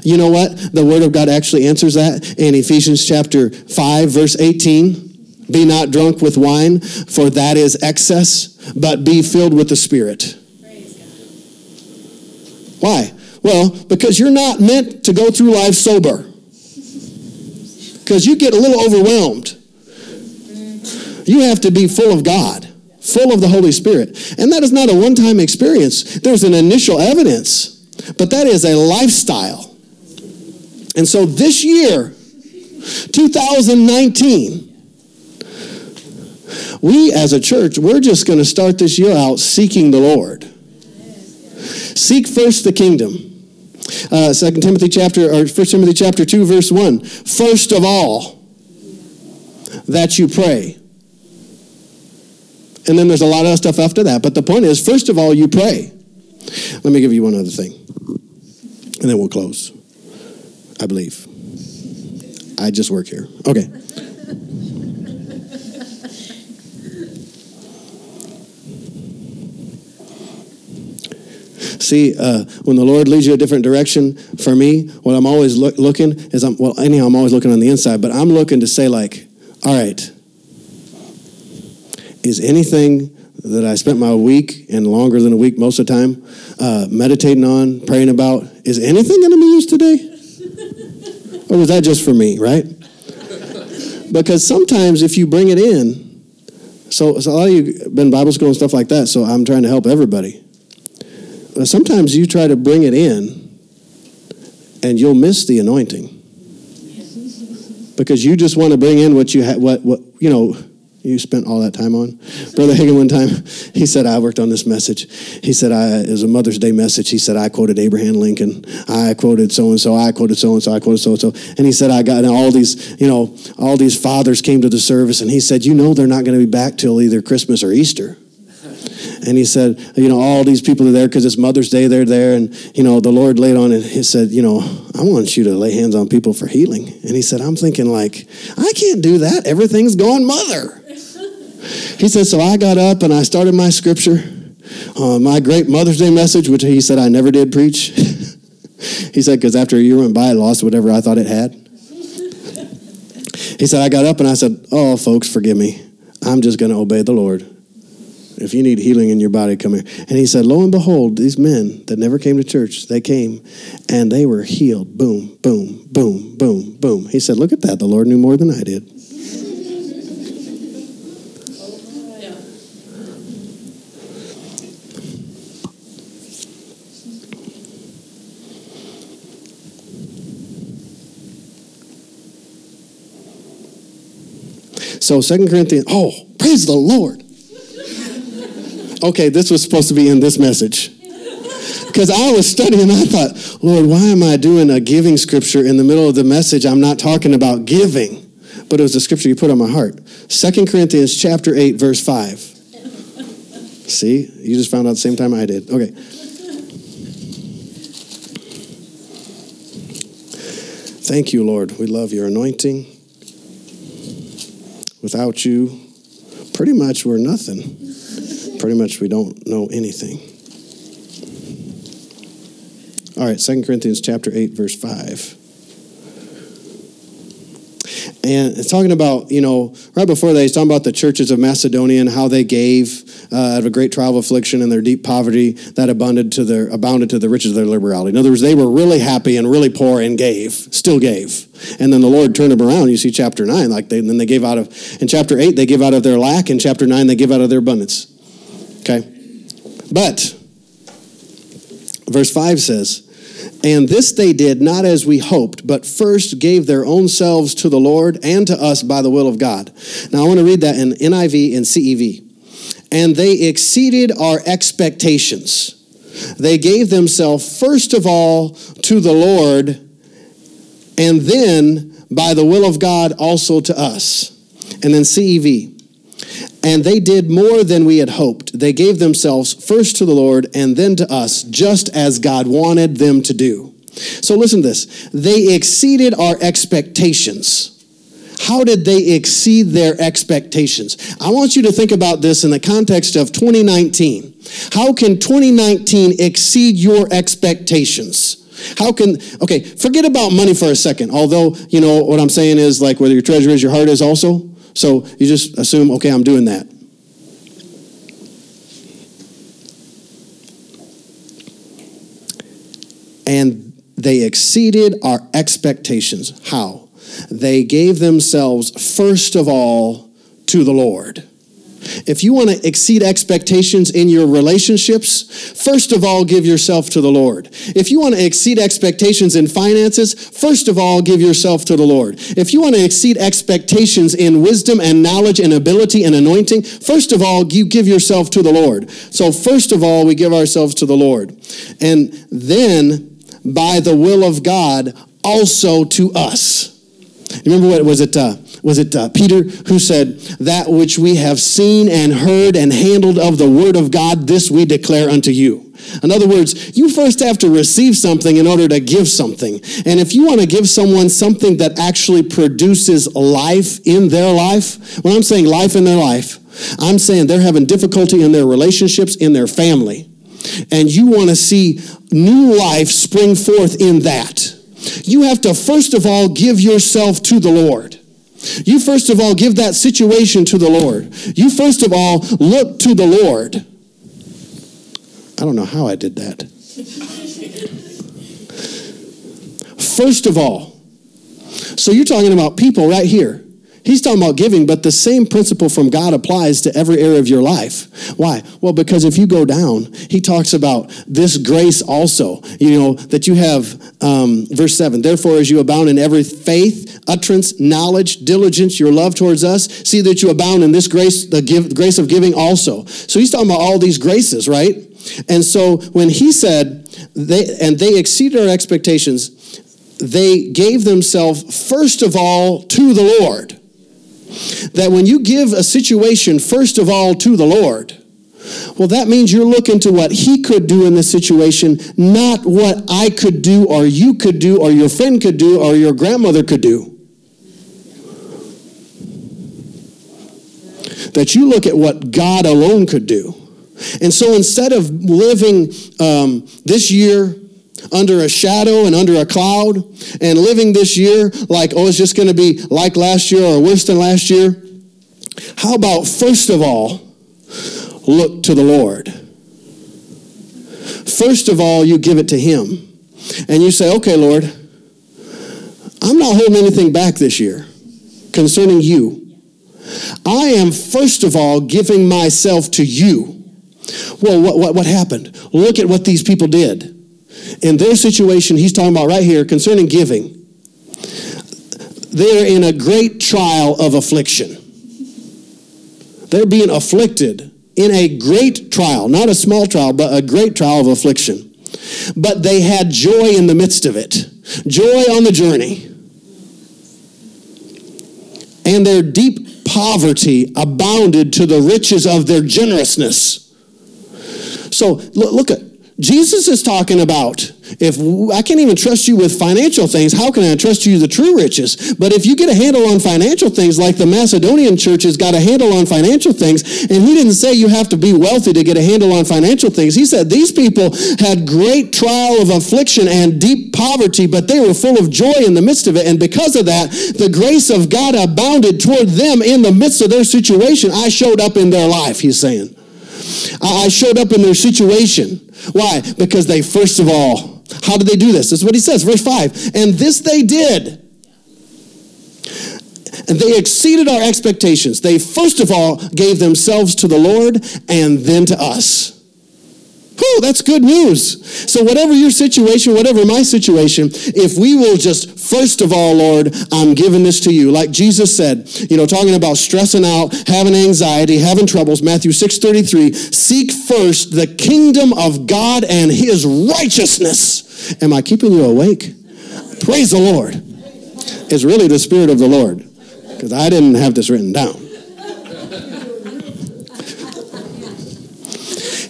S1: You know what? The Word of God actually answers that in Ephesians chapter 5, verse 18. Be not drunk with wine, for that is excess, but be filled with the Spirit. Why? Well, because you're not meant to go through life sober because you get a little overwhelmed. You have to be full of God, full of the Holy Spirit. And that is not a one time experience, there's an initial evidence, but that is a lifestyle. And so this year, 2019, we as a church, we're just going to start this year out seeking the Lord. Seek first the kingdom Uh, 2 Timothy chapter, or 1 Timothy chapter 2, verse 1. First of all, that you pray. And then there's a lot of stuff after that. But the point is, first of all, you pray. Let me give you one other thing. And then we'll close. I believe. I just work here. Okay. See, uh, when the Lord leads you a different direction, for me, what I'm always look, looking is, I'm, well, anyhow, I'm always looking on the inside, but I'm looking to say, like, all right, is anything that I spent my week and longer than a week most of the time uh, meditating on, praying about, is anything going to be used today? or was that just for me, right? Because sometimes if you bring it in, so, so a lot of you been Bible school and stuff like that, so I'm trying to help everybody. But sometimes you try to bring it in and you'll miss the anointing. Because you just want to bring in what you had, what, what, you know, you spent all that time on. Brother Hagin, one time, he said, I worked on this message. He said, I, it was a Mother's Day message. He said, I quoted Abraham Lincoln. I quoted so and so. I quoted so and so. I quoted so and so. And he said, I got all these, you know, all these fathers came to the service. And he said, You know, they're not going to be back till either Christmas or Easter. And he said, you know, all these people are there because it's Mother's Day, they're there. And, you know, the Lord laid on it. He said, you know, I want you to lay hands on people for healing. And he said, I'm thinking, like, I can't do that. Everything's going mother. He said, so I got up and I started my scripture, uh, my great Mother's Day message, which he said I never did preach. he said, because after a year went by, I lost whatever I thought it had. He said, I got up and I said, oh, folks, forgive me. I'm just going to obey the Lord. If you need healing in your body, come here. And he said, Lo and behold, these men that never came to church, they came and they were healed. Boom, boom, boom, boom, boom. He said, Look at that. The Lord knew more than I did. So Second Corinthians, oh, praise the Lord. Okay, this was supposed to be in this message. Because I was studying, I thought, Lord, why am I doing a giving scripture in the middle of the message? I'm not talking about giving, but it was the scripture you put on my heart. Second Corinthians chapter 8, verse 5. See, you just found out the same time I did. Okay. Thank you, Lord. We love your anointing. Without you, pretty much we're nothing. Pretty much we don't know anything. All right, Second Corinthians chapter 8, verse 5. And it's talking about, you know, right before that, he's talking about the churches of Macedonia and how they gave uh, out of a great trial of affliction and their deep poverty that abounded to their abounded to the riches of their liberality. In other words, they were really happy and really poor and gave, still gave. And then the Lord turned them around. You see chapter 9, like they, then they gave out of, in chapter 8, they give out of their lack. In chapter 9, they give out of their abundance. Okay? But, verse 5 says, and this they did not as we hoped, but first gave their own selves to the Lord and to us by the will of God. Now I want to read that in NIV and CEV. And they exceeded our expectations. They gave themselves first of all to the Lord, and then by the will of God also to us. And then CEV. And they did more than we had hoped. They gave themselves first to the Lord and then to us, just as God wanted them to do. So listen to this. They exceeded our expectations. How did they exceed their expectations? I want you to think about this in the context of 2019. How can 2019 exceed your expectations? How can, okay, forget about money for a second, although, you know, what I'm saying is like whether your treasure is, your heart is also. So you just assume, okay, I'm doing that. And they exceeded our expectations. How? They gave themselves first of all to the Lord. If you want to exceed expectations in your relationships, first of all, give yourself to the Lord. If you want to exceed expectations in finances, first of all, give yourself to the Lord. If you want to exceed expectations in wisdom and knowledge and ability and anointing, first of all, you give yourself to the Lord. So, first of all, we give ourselves to the Lord. And then by the will of God also to us. Remember what was it? Uh, was it uh, Peter who said, That which we have seen and heard and handled of the word of God, this we declare unto you. In other words, you first have to receive something in order to give something. And if you want to give someone something that actually produces life in their life, when I'm saying life in their life, I'm saying they're having difficulty in their relationships, in their family. And you want to see new life spring forth in that. You have to first of all give yourself to the Lord. You first of all give that situation to the Lord. You first of all look to the Lord. I don't know how I did that. first of all, so you're talking about people right here. He's talking about giving, but the same principle from God applies to every area of your life. Why? Well, because if you go down, he talks about this grace also, you know, that you have, um, verse 7, therefore, as you abound in every faith, utterance, knowledge, diligence, your love towards us, see that you abound in this grace, the give, grace of giving also. So he's talking about all these graces, right? And so when he said, they, and they exceeded our expectations, they gave themselves first of all to the Lord that when you give a situation first of all to the Lord, well, that means you're looking to what He could do in the situation, not what I could do, or you could do, or your friend could do, or your grandmother could do. That you look at what God alone could do. And so instead of living um, this year under a shadow and under a cloud and living this year like, oh, it's just going to be like last year or worse than last year? How about, first of all, look to the Lord? First of all, you give it to Him. And you say, okay, Lord, I'm not holding anything back this year concerning you. I am, first of all, giving myself to you. Well, what, what, what happened? Look at what these people did. In their situation, he's talking about right here concerning giving, they're in a great trial of affliction. They're being afflicted in a great trial, not a small trial, but a great trial of affliction. But they had joy in the midst of it, joy on the journey. And their deep poverty abounded to the riches of their generousness. So look at Jesus is talking about if I can't even trust you with financial things, how can I trust you the true riches? But if you get a handle on financial things, like the Macedonian church has got a handle on financial things, and he didn't say you have to be wealthy to get a handle on financial things. He said these people had great trial of affliction and deep poverty, but they were full of joy in the midst of it. And because of that, the grace of God abounded toward them in the midst of their situation. I showed up in their life, he's saying. I showed up in their situation. Why? Because they, first of all, how did they do this? This is what he says, verse 5. And this they did. And they exceeded our expectations. They, first of all, gave themselves to the Lord and then to us. Whew, that's good news. So, whatever your situation, whatever my situation, if we will just, first of all, Lord, I'm giving this to you. Like Jesus said, you know, talking about stressing out, having anxiety, having troubles, Matthew 6 33, seek first the kingdom of God and his righteousness. Am I keeping you awake? Praise the Lord. It's really the Spirit of the Lord, because I didn't have this written down.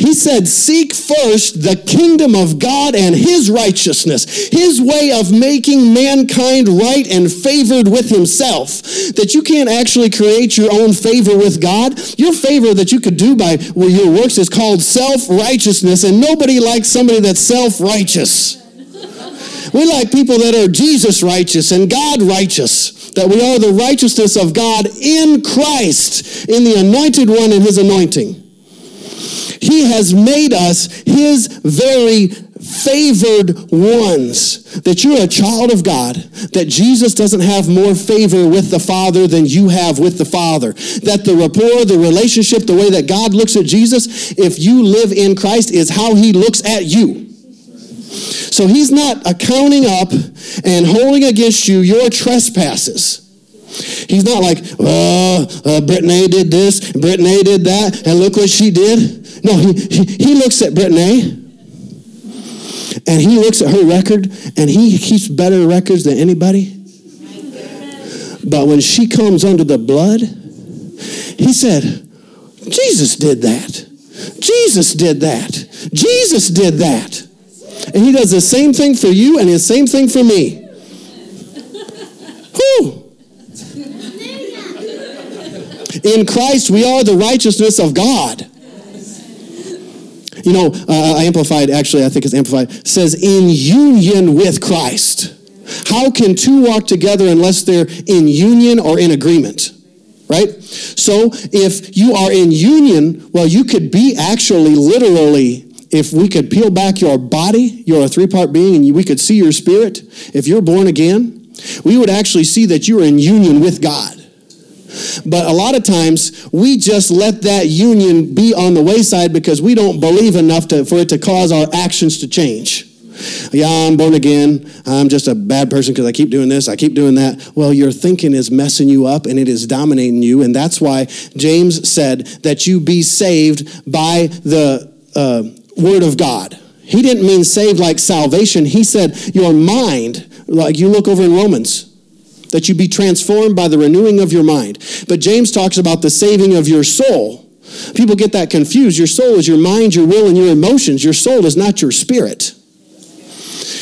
S1: He said, Seek first the kingdom of God and his righteousness, his way of making mankind right and favored with himself. That you can't actually create your own favor with God. Your favor that you could do by your works is called self righteousness, and nobody likes somebody that's self righteous. We like people that are Jesus righteous and God righteous, that we are the righteousness of God in Christ, in the anointed one and his anointing. He has made us His very favored ones. That you're a child of God. That Jesus doesn't have more favor with the Father than you have with the Father. That the rapport, the relationship, the way that God looks at Jesus, if you live in Christ, is how He looks at you. So He's not accounting up and holding against you your trespasses. He's not like, oh, uh, Brittany did this, Brittany did that, and look what she did. No, he, he, he looks at Brittany and he looks at her record and he keeps better records than anybody. But when she comes under the blood, he said, Jesus did that. Jesus did that. Jesus did that. And he does the same thing for you and the same thing for me. Whew. In Christ, we are the righteousness of God. You know, uh, Amplified, actually, I think it's Amplified, says, in union with Christ. How can two walk together unless they're in union or in agreement? Right? So if you are in union, well, you could be actually literally, if we could peel back your body, you're a three part being, and we could see your spirit. If you're born again, we would actually see that you're in union with God. But a lot of times we just let that union be on the wayside because we don't believe enough to, for it to cause our actions to change. Yeah, I'm born again. I'm just a bad person because I keep doing this, I keep doing that. Well, your thinking is messing you up and it is dominating you. And that's why James said that you be saved by the uh, word of God. He didn't mean saved like salvation. He said your mind, like you look over in Romans, that you be transformed by the renewing of your mind. But James talks about the saving of your soul. People get that confused. Your soul is your mind, your will, and your emotions. Your soul is not your spirit.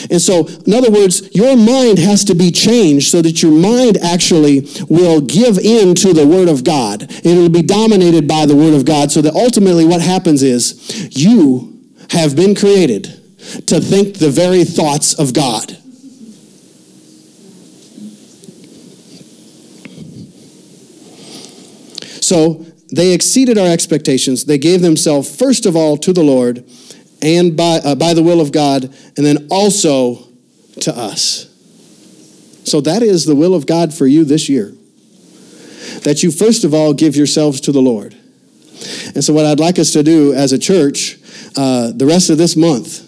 S1: And so, in other words, your mind has to be changed so that your mind actually will give in to the Word of God. And it'll be dominated by the Word of God so that ultimately what happens is you have been created to think the very thoughts of God. So they exceeded our expectations. They gave themselves, first of all, to the Lord and by, uh, by the will of God, and then also to us. So that is the will of God for you this year. That you, first of all, give yourselves to the Lord. And so, what I'd like us to do as a church, uh, the rest of this month,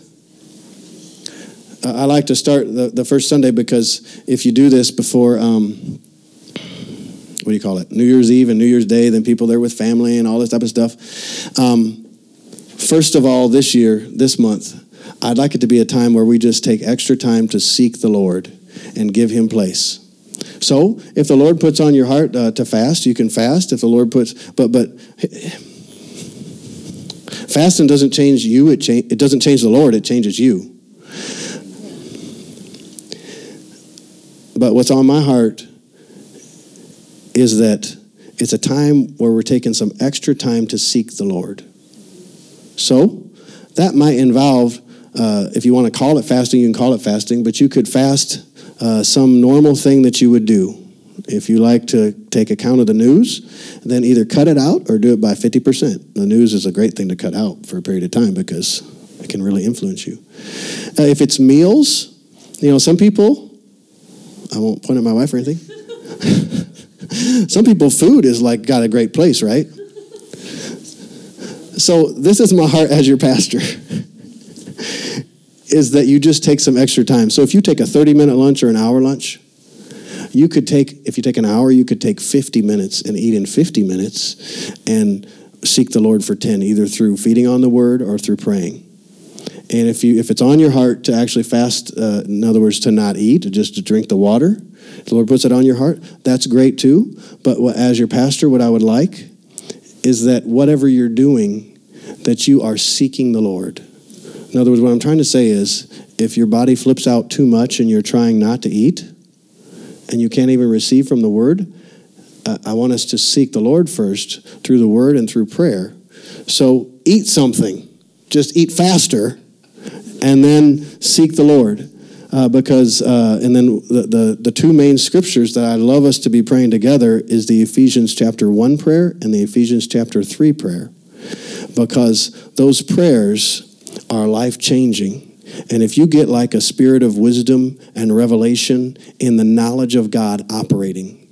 S1: uh, I like to start the, the first Sunday because if you do this before, um, what do you call it? New Year's Eve and New Year's Day, then people there with family and all this type of stuff. Um, first of all, this year, this month, I'd like it to be a time where we just take extra time to seek the Lord and give Him place. So, if the Lord puts on your heart uh, to fast, you can fast. If the Lord puts, but but fasting doesn't change you. It cha- it doesn't change the Lord. It changes you. But what's on my heart is that it's a time where we're taking some extra time to seek the Lord. So that might involve, uh, if you want to call it fasting, you can call it fasting, but you could fast uh, some normal thing that you would do. If you like to take account of the news, then either cut it out or do it by 50%. The news is a great thing to cut out for a period of time because it can really influence you. Uh, if it's meals, you know, some people, I won't point at my wife or anything. some people, food is like got a great place, right? So, this is my heart as your pastor is that you just take some extra time. So, if you take a 30 minute lunch or an hour lunch, you could take, if you take an hour, you could take 50 minutes and eat in 50 minutes and seek the Lord for 10, either through feeding on the word or through praying. And if you if it's on your heart to actually fast, uh, in other words, to not eat, just to drink the water, the Lord puts it on your heart. That's great too. But as your pastor, what I would like is that whatever you're doing, that you are seeking the Lord. In other words, what I'm trying to say is if your body flips out too much and you're trying not to eat and you can't even receive from the Word, uh, I want us to seek the Lord first through the Word and through prayer. So eat something, just eat faster, and then seek the Lord. Uh, because, uh, and then the, the, the two main scriptures that I love us to be praying together is the Ephesians chapter 1 prayer and the Ephesians chapter 3 prayer because those prayers are life changing. And if you get like a spirit of wisdom and revelation in the knowledge of God operating,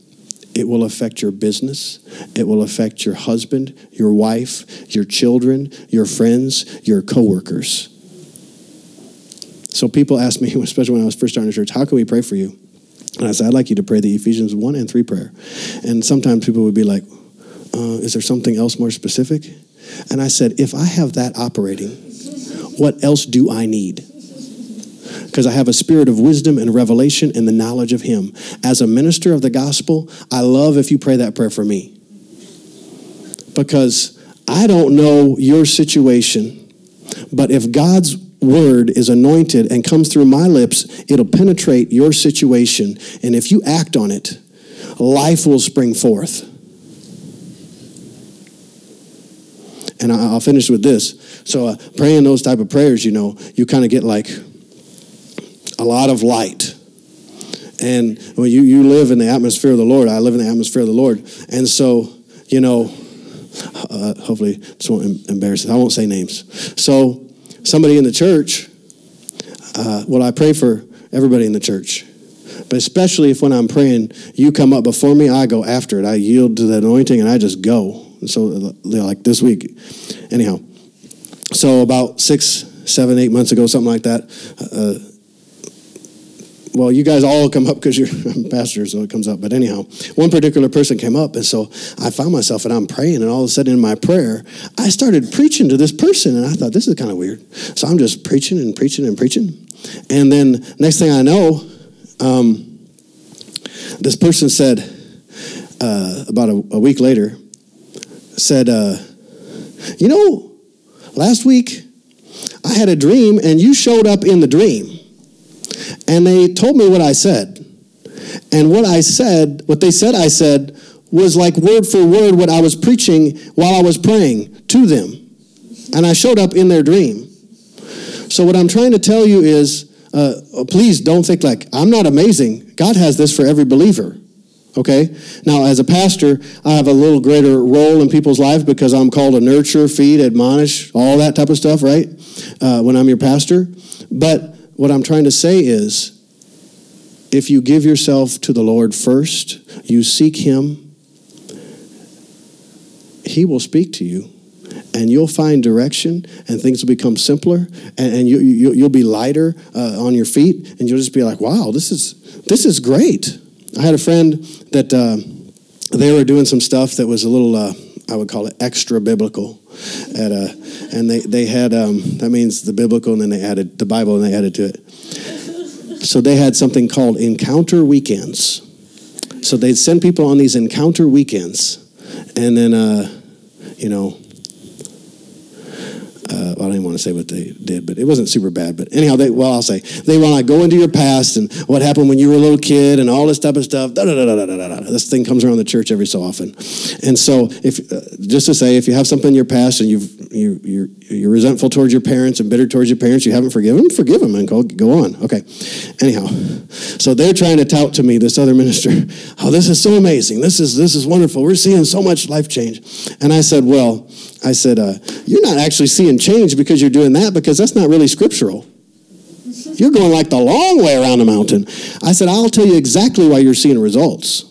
S1: it will affect your business. It will affect your husband, your wife, your children, your friends, your coworkers. So people ask me, especially when I was first starting the church, how can we pray for you? And I said, I'd like you to pray the Ephesians 1 and 3 prayer. And sometimes people would be like, uh, is there something else more specific? And I said, if I have that operating, what else do I need? because I have a spirit of wisdom and revelation and the knowledge of Him. As a minister of the gospel, I love if you pray that prayer for me. Because I don't know your situation, but if God's word is anointed and comes through my lips, it'll penetrate your situation. And if you act on it, life will spring forth. And I'll finish with this. So, uh, praying those type of prayers, you know, you kind of get like a lot of light. And when you, you live in the atmosphere of the Lord, I live in the atmosphere of the Lord. And so, you know, uh, hopefully this won't embarrass I won't say names. So, somebody in the church, uh, well, I pray for everybody in the church. But especially if when I'm praying, you come up before me, I go after it. I yield to the anointing and I just go. And So, like this week, anyhow. So, about six, seven, eight months ago, something like that. Uh, well, you guys all come up because you're pastors, so it comes up. But anyhow, one particular person came up, and so I found myself, and I'm praying, and all of a sudden in my prayer, I started preaching to this person, and I thought this is kind of weird. So I'm just preaching and preaching and preaching, and then next thing I know, um, this person said uh, about a, a, week later, said, uh, "You know, last week I had a dream, and you showed up in the dream." And they told me what I said. And what I said, what they said I said, was like word for word what I was preaching while I was praying to them. And I showed up in their dream. So, what I'm trying to tell you is uh, please don't think like, I'm not amazing. God has this for every believer. Okay? Now, as a pastor, I have a little greater role in people's lives because I'm called to nurture, feed, admonish, all that type of stuff, right? Uh, when I'm your pastor. But what I'm trying to say is if you give yourself to the Lord first, you seek Him, He will speak to you. And you'll find direction, and things will become simpler, and, and you, you, will be lighter uh, on your feet, and you'll just be like, "Wow, this is this is great." I had a friend that uh, they were doing some stuff that was a little, uh, I would call it extra biblical, at a, and they they had um, that means the biblical, and then they added the Bible, and they added to it. So they had something called encounter weekends. So they'd send people on these encounter weekends, and then uh, you know uh, I don't even want to say what they did, but it wasn't super bad. But anyhow, they, well, I'll say they want to go into your past and what happened when you were a little kid and all this type of stuff. Da, da, da, da, da, da, da. This thing comes around the church every so often. And so, if uh, just to say, if you have something in your past and you've, you, you're, you're resentful towards your parents and bitter towards your parents, you haven't forgiven, them, forgive them and go, go on. Okay. Anyhow, so they're trying to tout to me, this other minister, oh, this is so amazing. This is, this is wonderful. We're seeing so much life change. And I said, well, I said, uh, You're not actually seeing change because you're doing that, because that's not really scriptural. You're going like the long way around the mountain. I said, I'll tell you exactly why you're seeing results.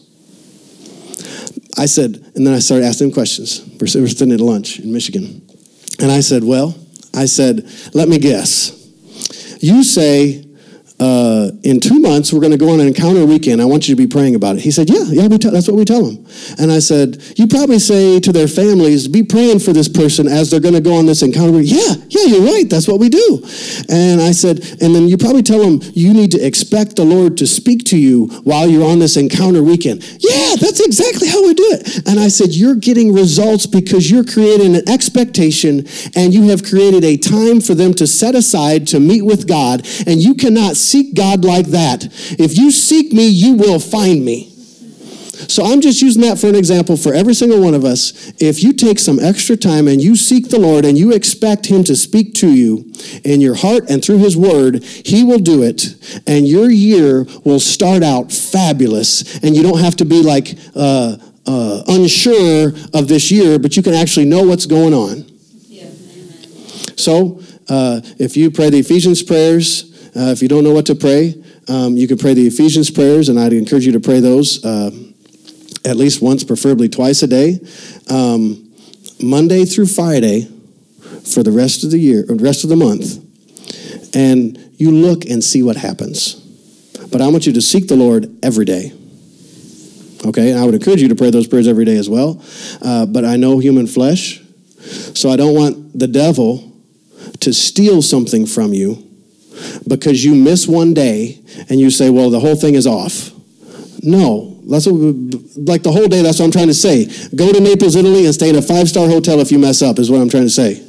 S1: I said, and then I started asking him questions. We're sitting at lunch in Michigan. And I said, Well, I said, let me guess. You say uh, in two months, we're going to go on an encounter weekend. I want you to be praying about it. He said, Yeah, yeah, t- that's what we tell them. And I said, You probably say to their families, Be praying for this person as they're going to go on this encounter. Weekend. Yeah, yeah, you're right. That's what we do. And I said, And then you probably tell them, You need to expect the Lord to speak to you while you're on this encounter weekend. Yeah, that's exactly how we do it. And I said, You're getting results because you're creating an expectation and you have created a time for them to set aside to meet with God. And you cannot seek God like that. If you seek me, you will find me. So I'm just using that for an example for every single one of us. If you take some extra time and you seek the Lord and you expect Him to speak to you in your heart and through His Word, He will do it. And your year will start out fabulous. And you don't have to be like uh, uh, unsure of this year, but you can actually know what's going on. Yeah. So uh, if you pray the Ephesians prayers, uh, if you don't know what to pray, um, you can pray the Ephesians prayers, and I'd encourage you to pray those uh, at least once, preferably twice a day, um, Monday through Friday for the rest of the year, or the rest of the month, and you look and see what happens. But I want you to seek the Lord every day. Okay, and I would encourage you to pray those prayers every day as well. Uh, but I know human flesh, so I don't want the devil to steal something from you because you miss one day and you say, well, the whole thing is off. No, that's what, like the whole day, that's what I'm trying to say. Go to Naples, Italy, and stay in a five star hotel if you mess up, is what I'm trying to say.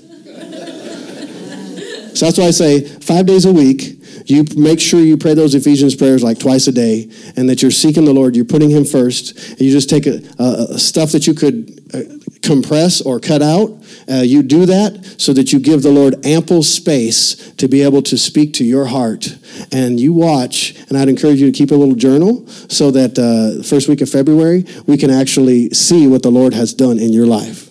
S1: so that's why I say five days a week, you make sure you pray those Ephesians prayers like twice a day, and that you're seeking the Lord, you're putting Him first, and you just take a, a, a stuff that you could uh, compress or cut out. Uh, you do that so that you give the Lord ample space to be able to speak to your heart. And you watch, and I'd encourage you to keep a little journal so that uh, first week of February we can actually see what the Lord has done in your life.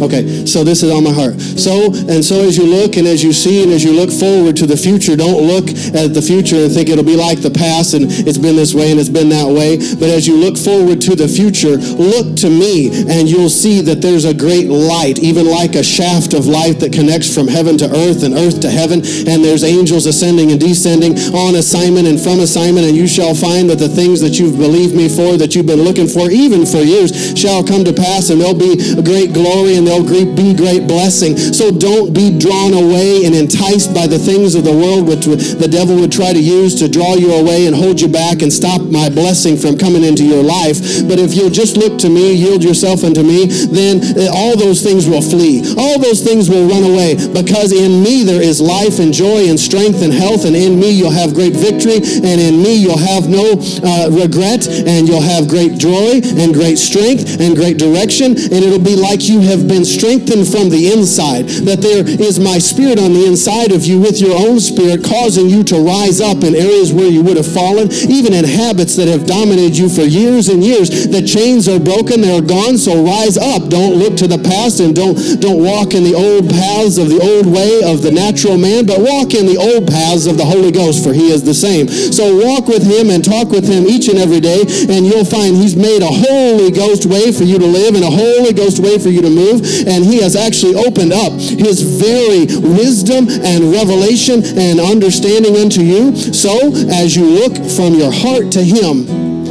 S1: Okay, so this is on my heart. So, and so as you look and as you see and as you look forward to the future, don't look at the future and think it'll be like the past and it's been this way and it's been that way. But as you look forward to the future, look to me and you'll see that there's a great light, even like a shaft of light that connects from heaven to earth and earth to heaven. And there's angels ascending and descending on assignment and from assignment. And you shall find that the things that you've believed me for, that you've been looking for, even for years, shall come to pass and there'll be great glory and they'll be great blessing. So don't be drawn away and enticed by the things of the world which the devil would try to use to draw you away and hold you back and stop my blessing from coming into your life. But if you'll just look to me, yield yourself unto me, then uh, all those things will flee. All those things will run away because in me there is life and joy and strength and health and in me you'll have great victory and in me you'll have no uh, regret and you'll have great joy and great strength and great direction and it'll be like you have been strengthened from the inside, that there is my spirit on the inside of you with your own spirit causing you to rise up in areas where you would have fallen, even in habits that have dominated you for years and years. The chains are broken, they're gone, so rise up. Don't look to the past and don't, don't walk in the old paths of the old way of the natural man, but walk in the old paths of the Holy Ghost, for he is the same. So walk with him and talk with him each and every day, and you'll find he's made a Holy Ghost way for you to live and a Holy Ghost way for you to move and he has actually opened up his very wisdom and revelation and understanding unto you. So as you look from your heart to him,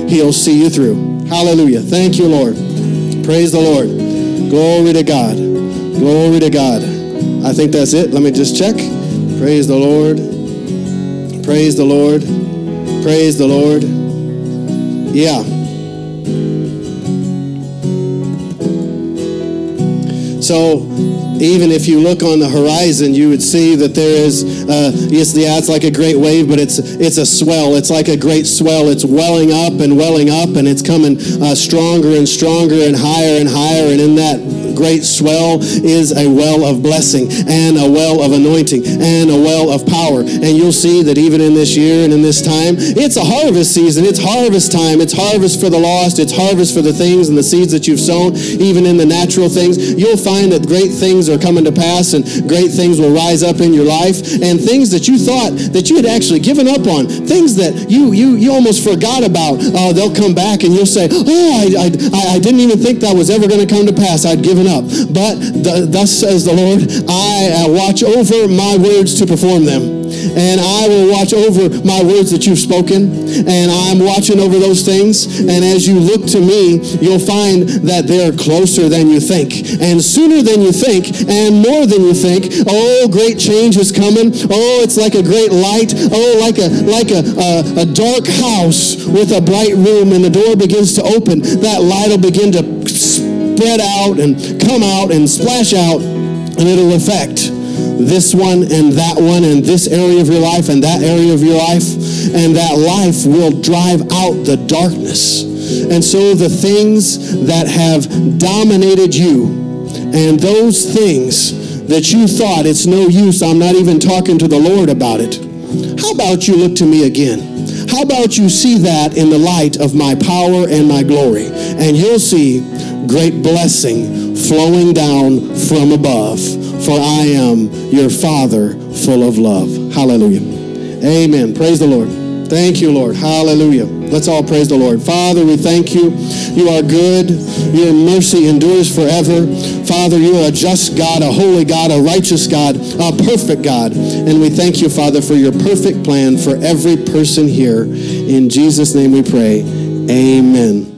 S1: he'll see you through. Hallelujah. Thank you, Lord. Praise the Lord. Glory to God. Glory to God. I think that's it. Let me just check. Praise the Lord. Praise the Lord. Praise the Lord. Yeah. So even if you look on the horizon, you would see that there is, uh, yes, yeah, it's like a great wave, but it's it's a swell. It's like a great swell. It's welling up and welling up, and it's coming uh, stronger and stronger and higher and higher. And in that great swell is a well of blessing and a well of anointing and a well of power. And you'll see that even in this year and in this time, it's a harvest season. It's harvest time. It's harvest for the lost. It's harvest for the things and the seeds that you've sown, even in the natural things. You'll find that great things are coming to pass and great things will rise up in your life and things that you thought that you had actually given up on, things that you you you almost forgot about, uh, they'll come back and you'll say, "Oh, I, I I didn't even think that was ever going to come to pass. I'd given up." But th- thus says the Lord, I uh, watch over my words to perform them and I will watch over my words that you've spoken, and I'm watching over those things. And as you look to me, you'll find that they're closer than you think, and sooner than you think, and more than you think. Oh, great change is coming. Oh, it's like a great light. Oh, like a like a, a, a dark house with a bright room, and the door begins to open. That light will begin to spread out and come out and splash out, and it'll affect this one and that one and this area of your life and that area of your life. And that life will drive out the darkness. And so the things that have dominated you and those things that you thought it's no use, I'm not even talking to the Lord about it. How about you look to me again? How about you see that in the light of my power and my glory? And you'll see great blessing flowing down from above for I am your Father full of love. Hallelujah. Amen. Praise the Lord. Thank you, Lord. Hallelujah. Let's all praise the Lord. Father, we thank you. You are good. Your mercy endures forever. Father, you are a just God, a holy God, a righteous God, a perfect God. And we thank you, Father, for your perfect plan for every person here. In Jesus' name we pray. Amen.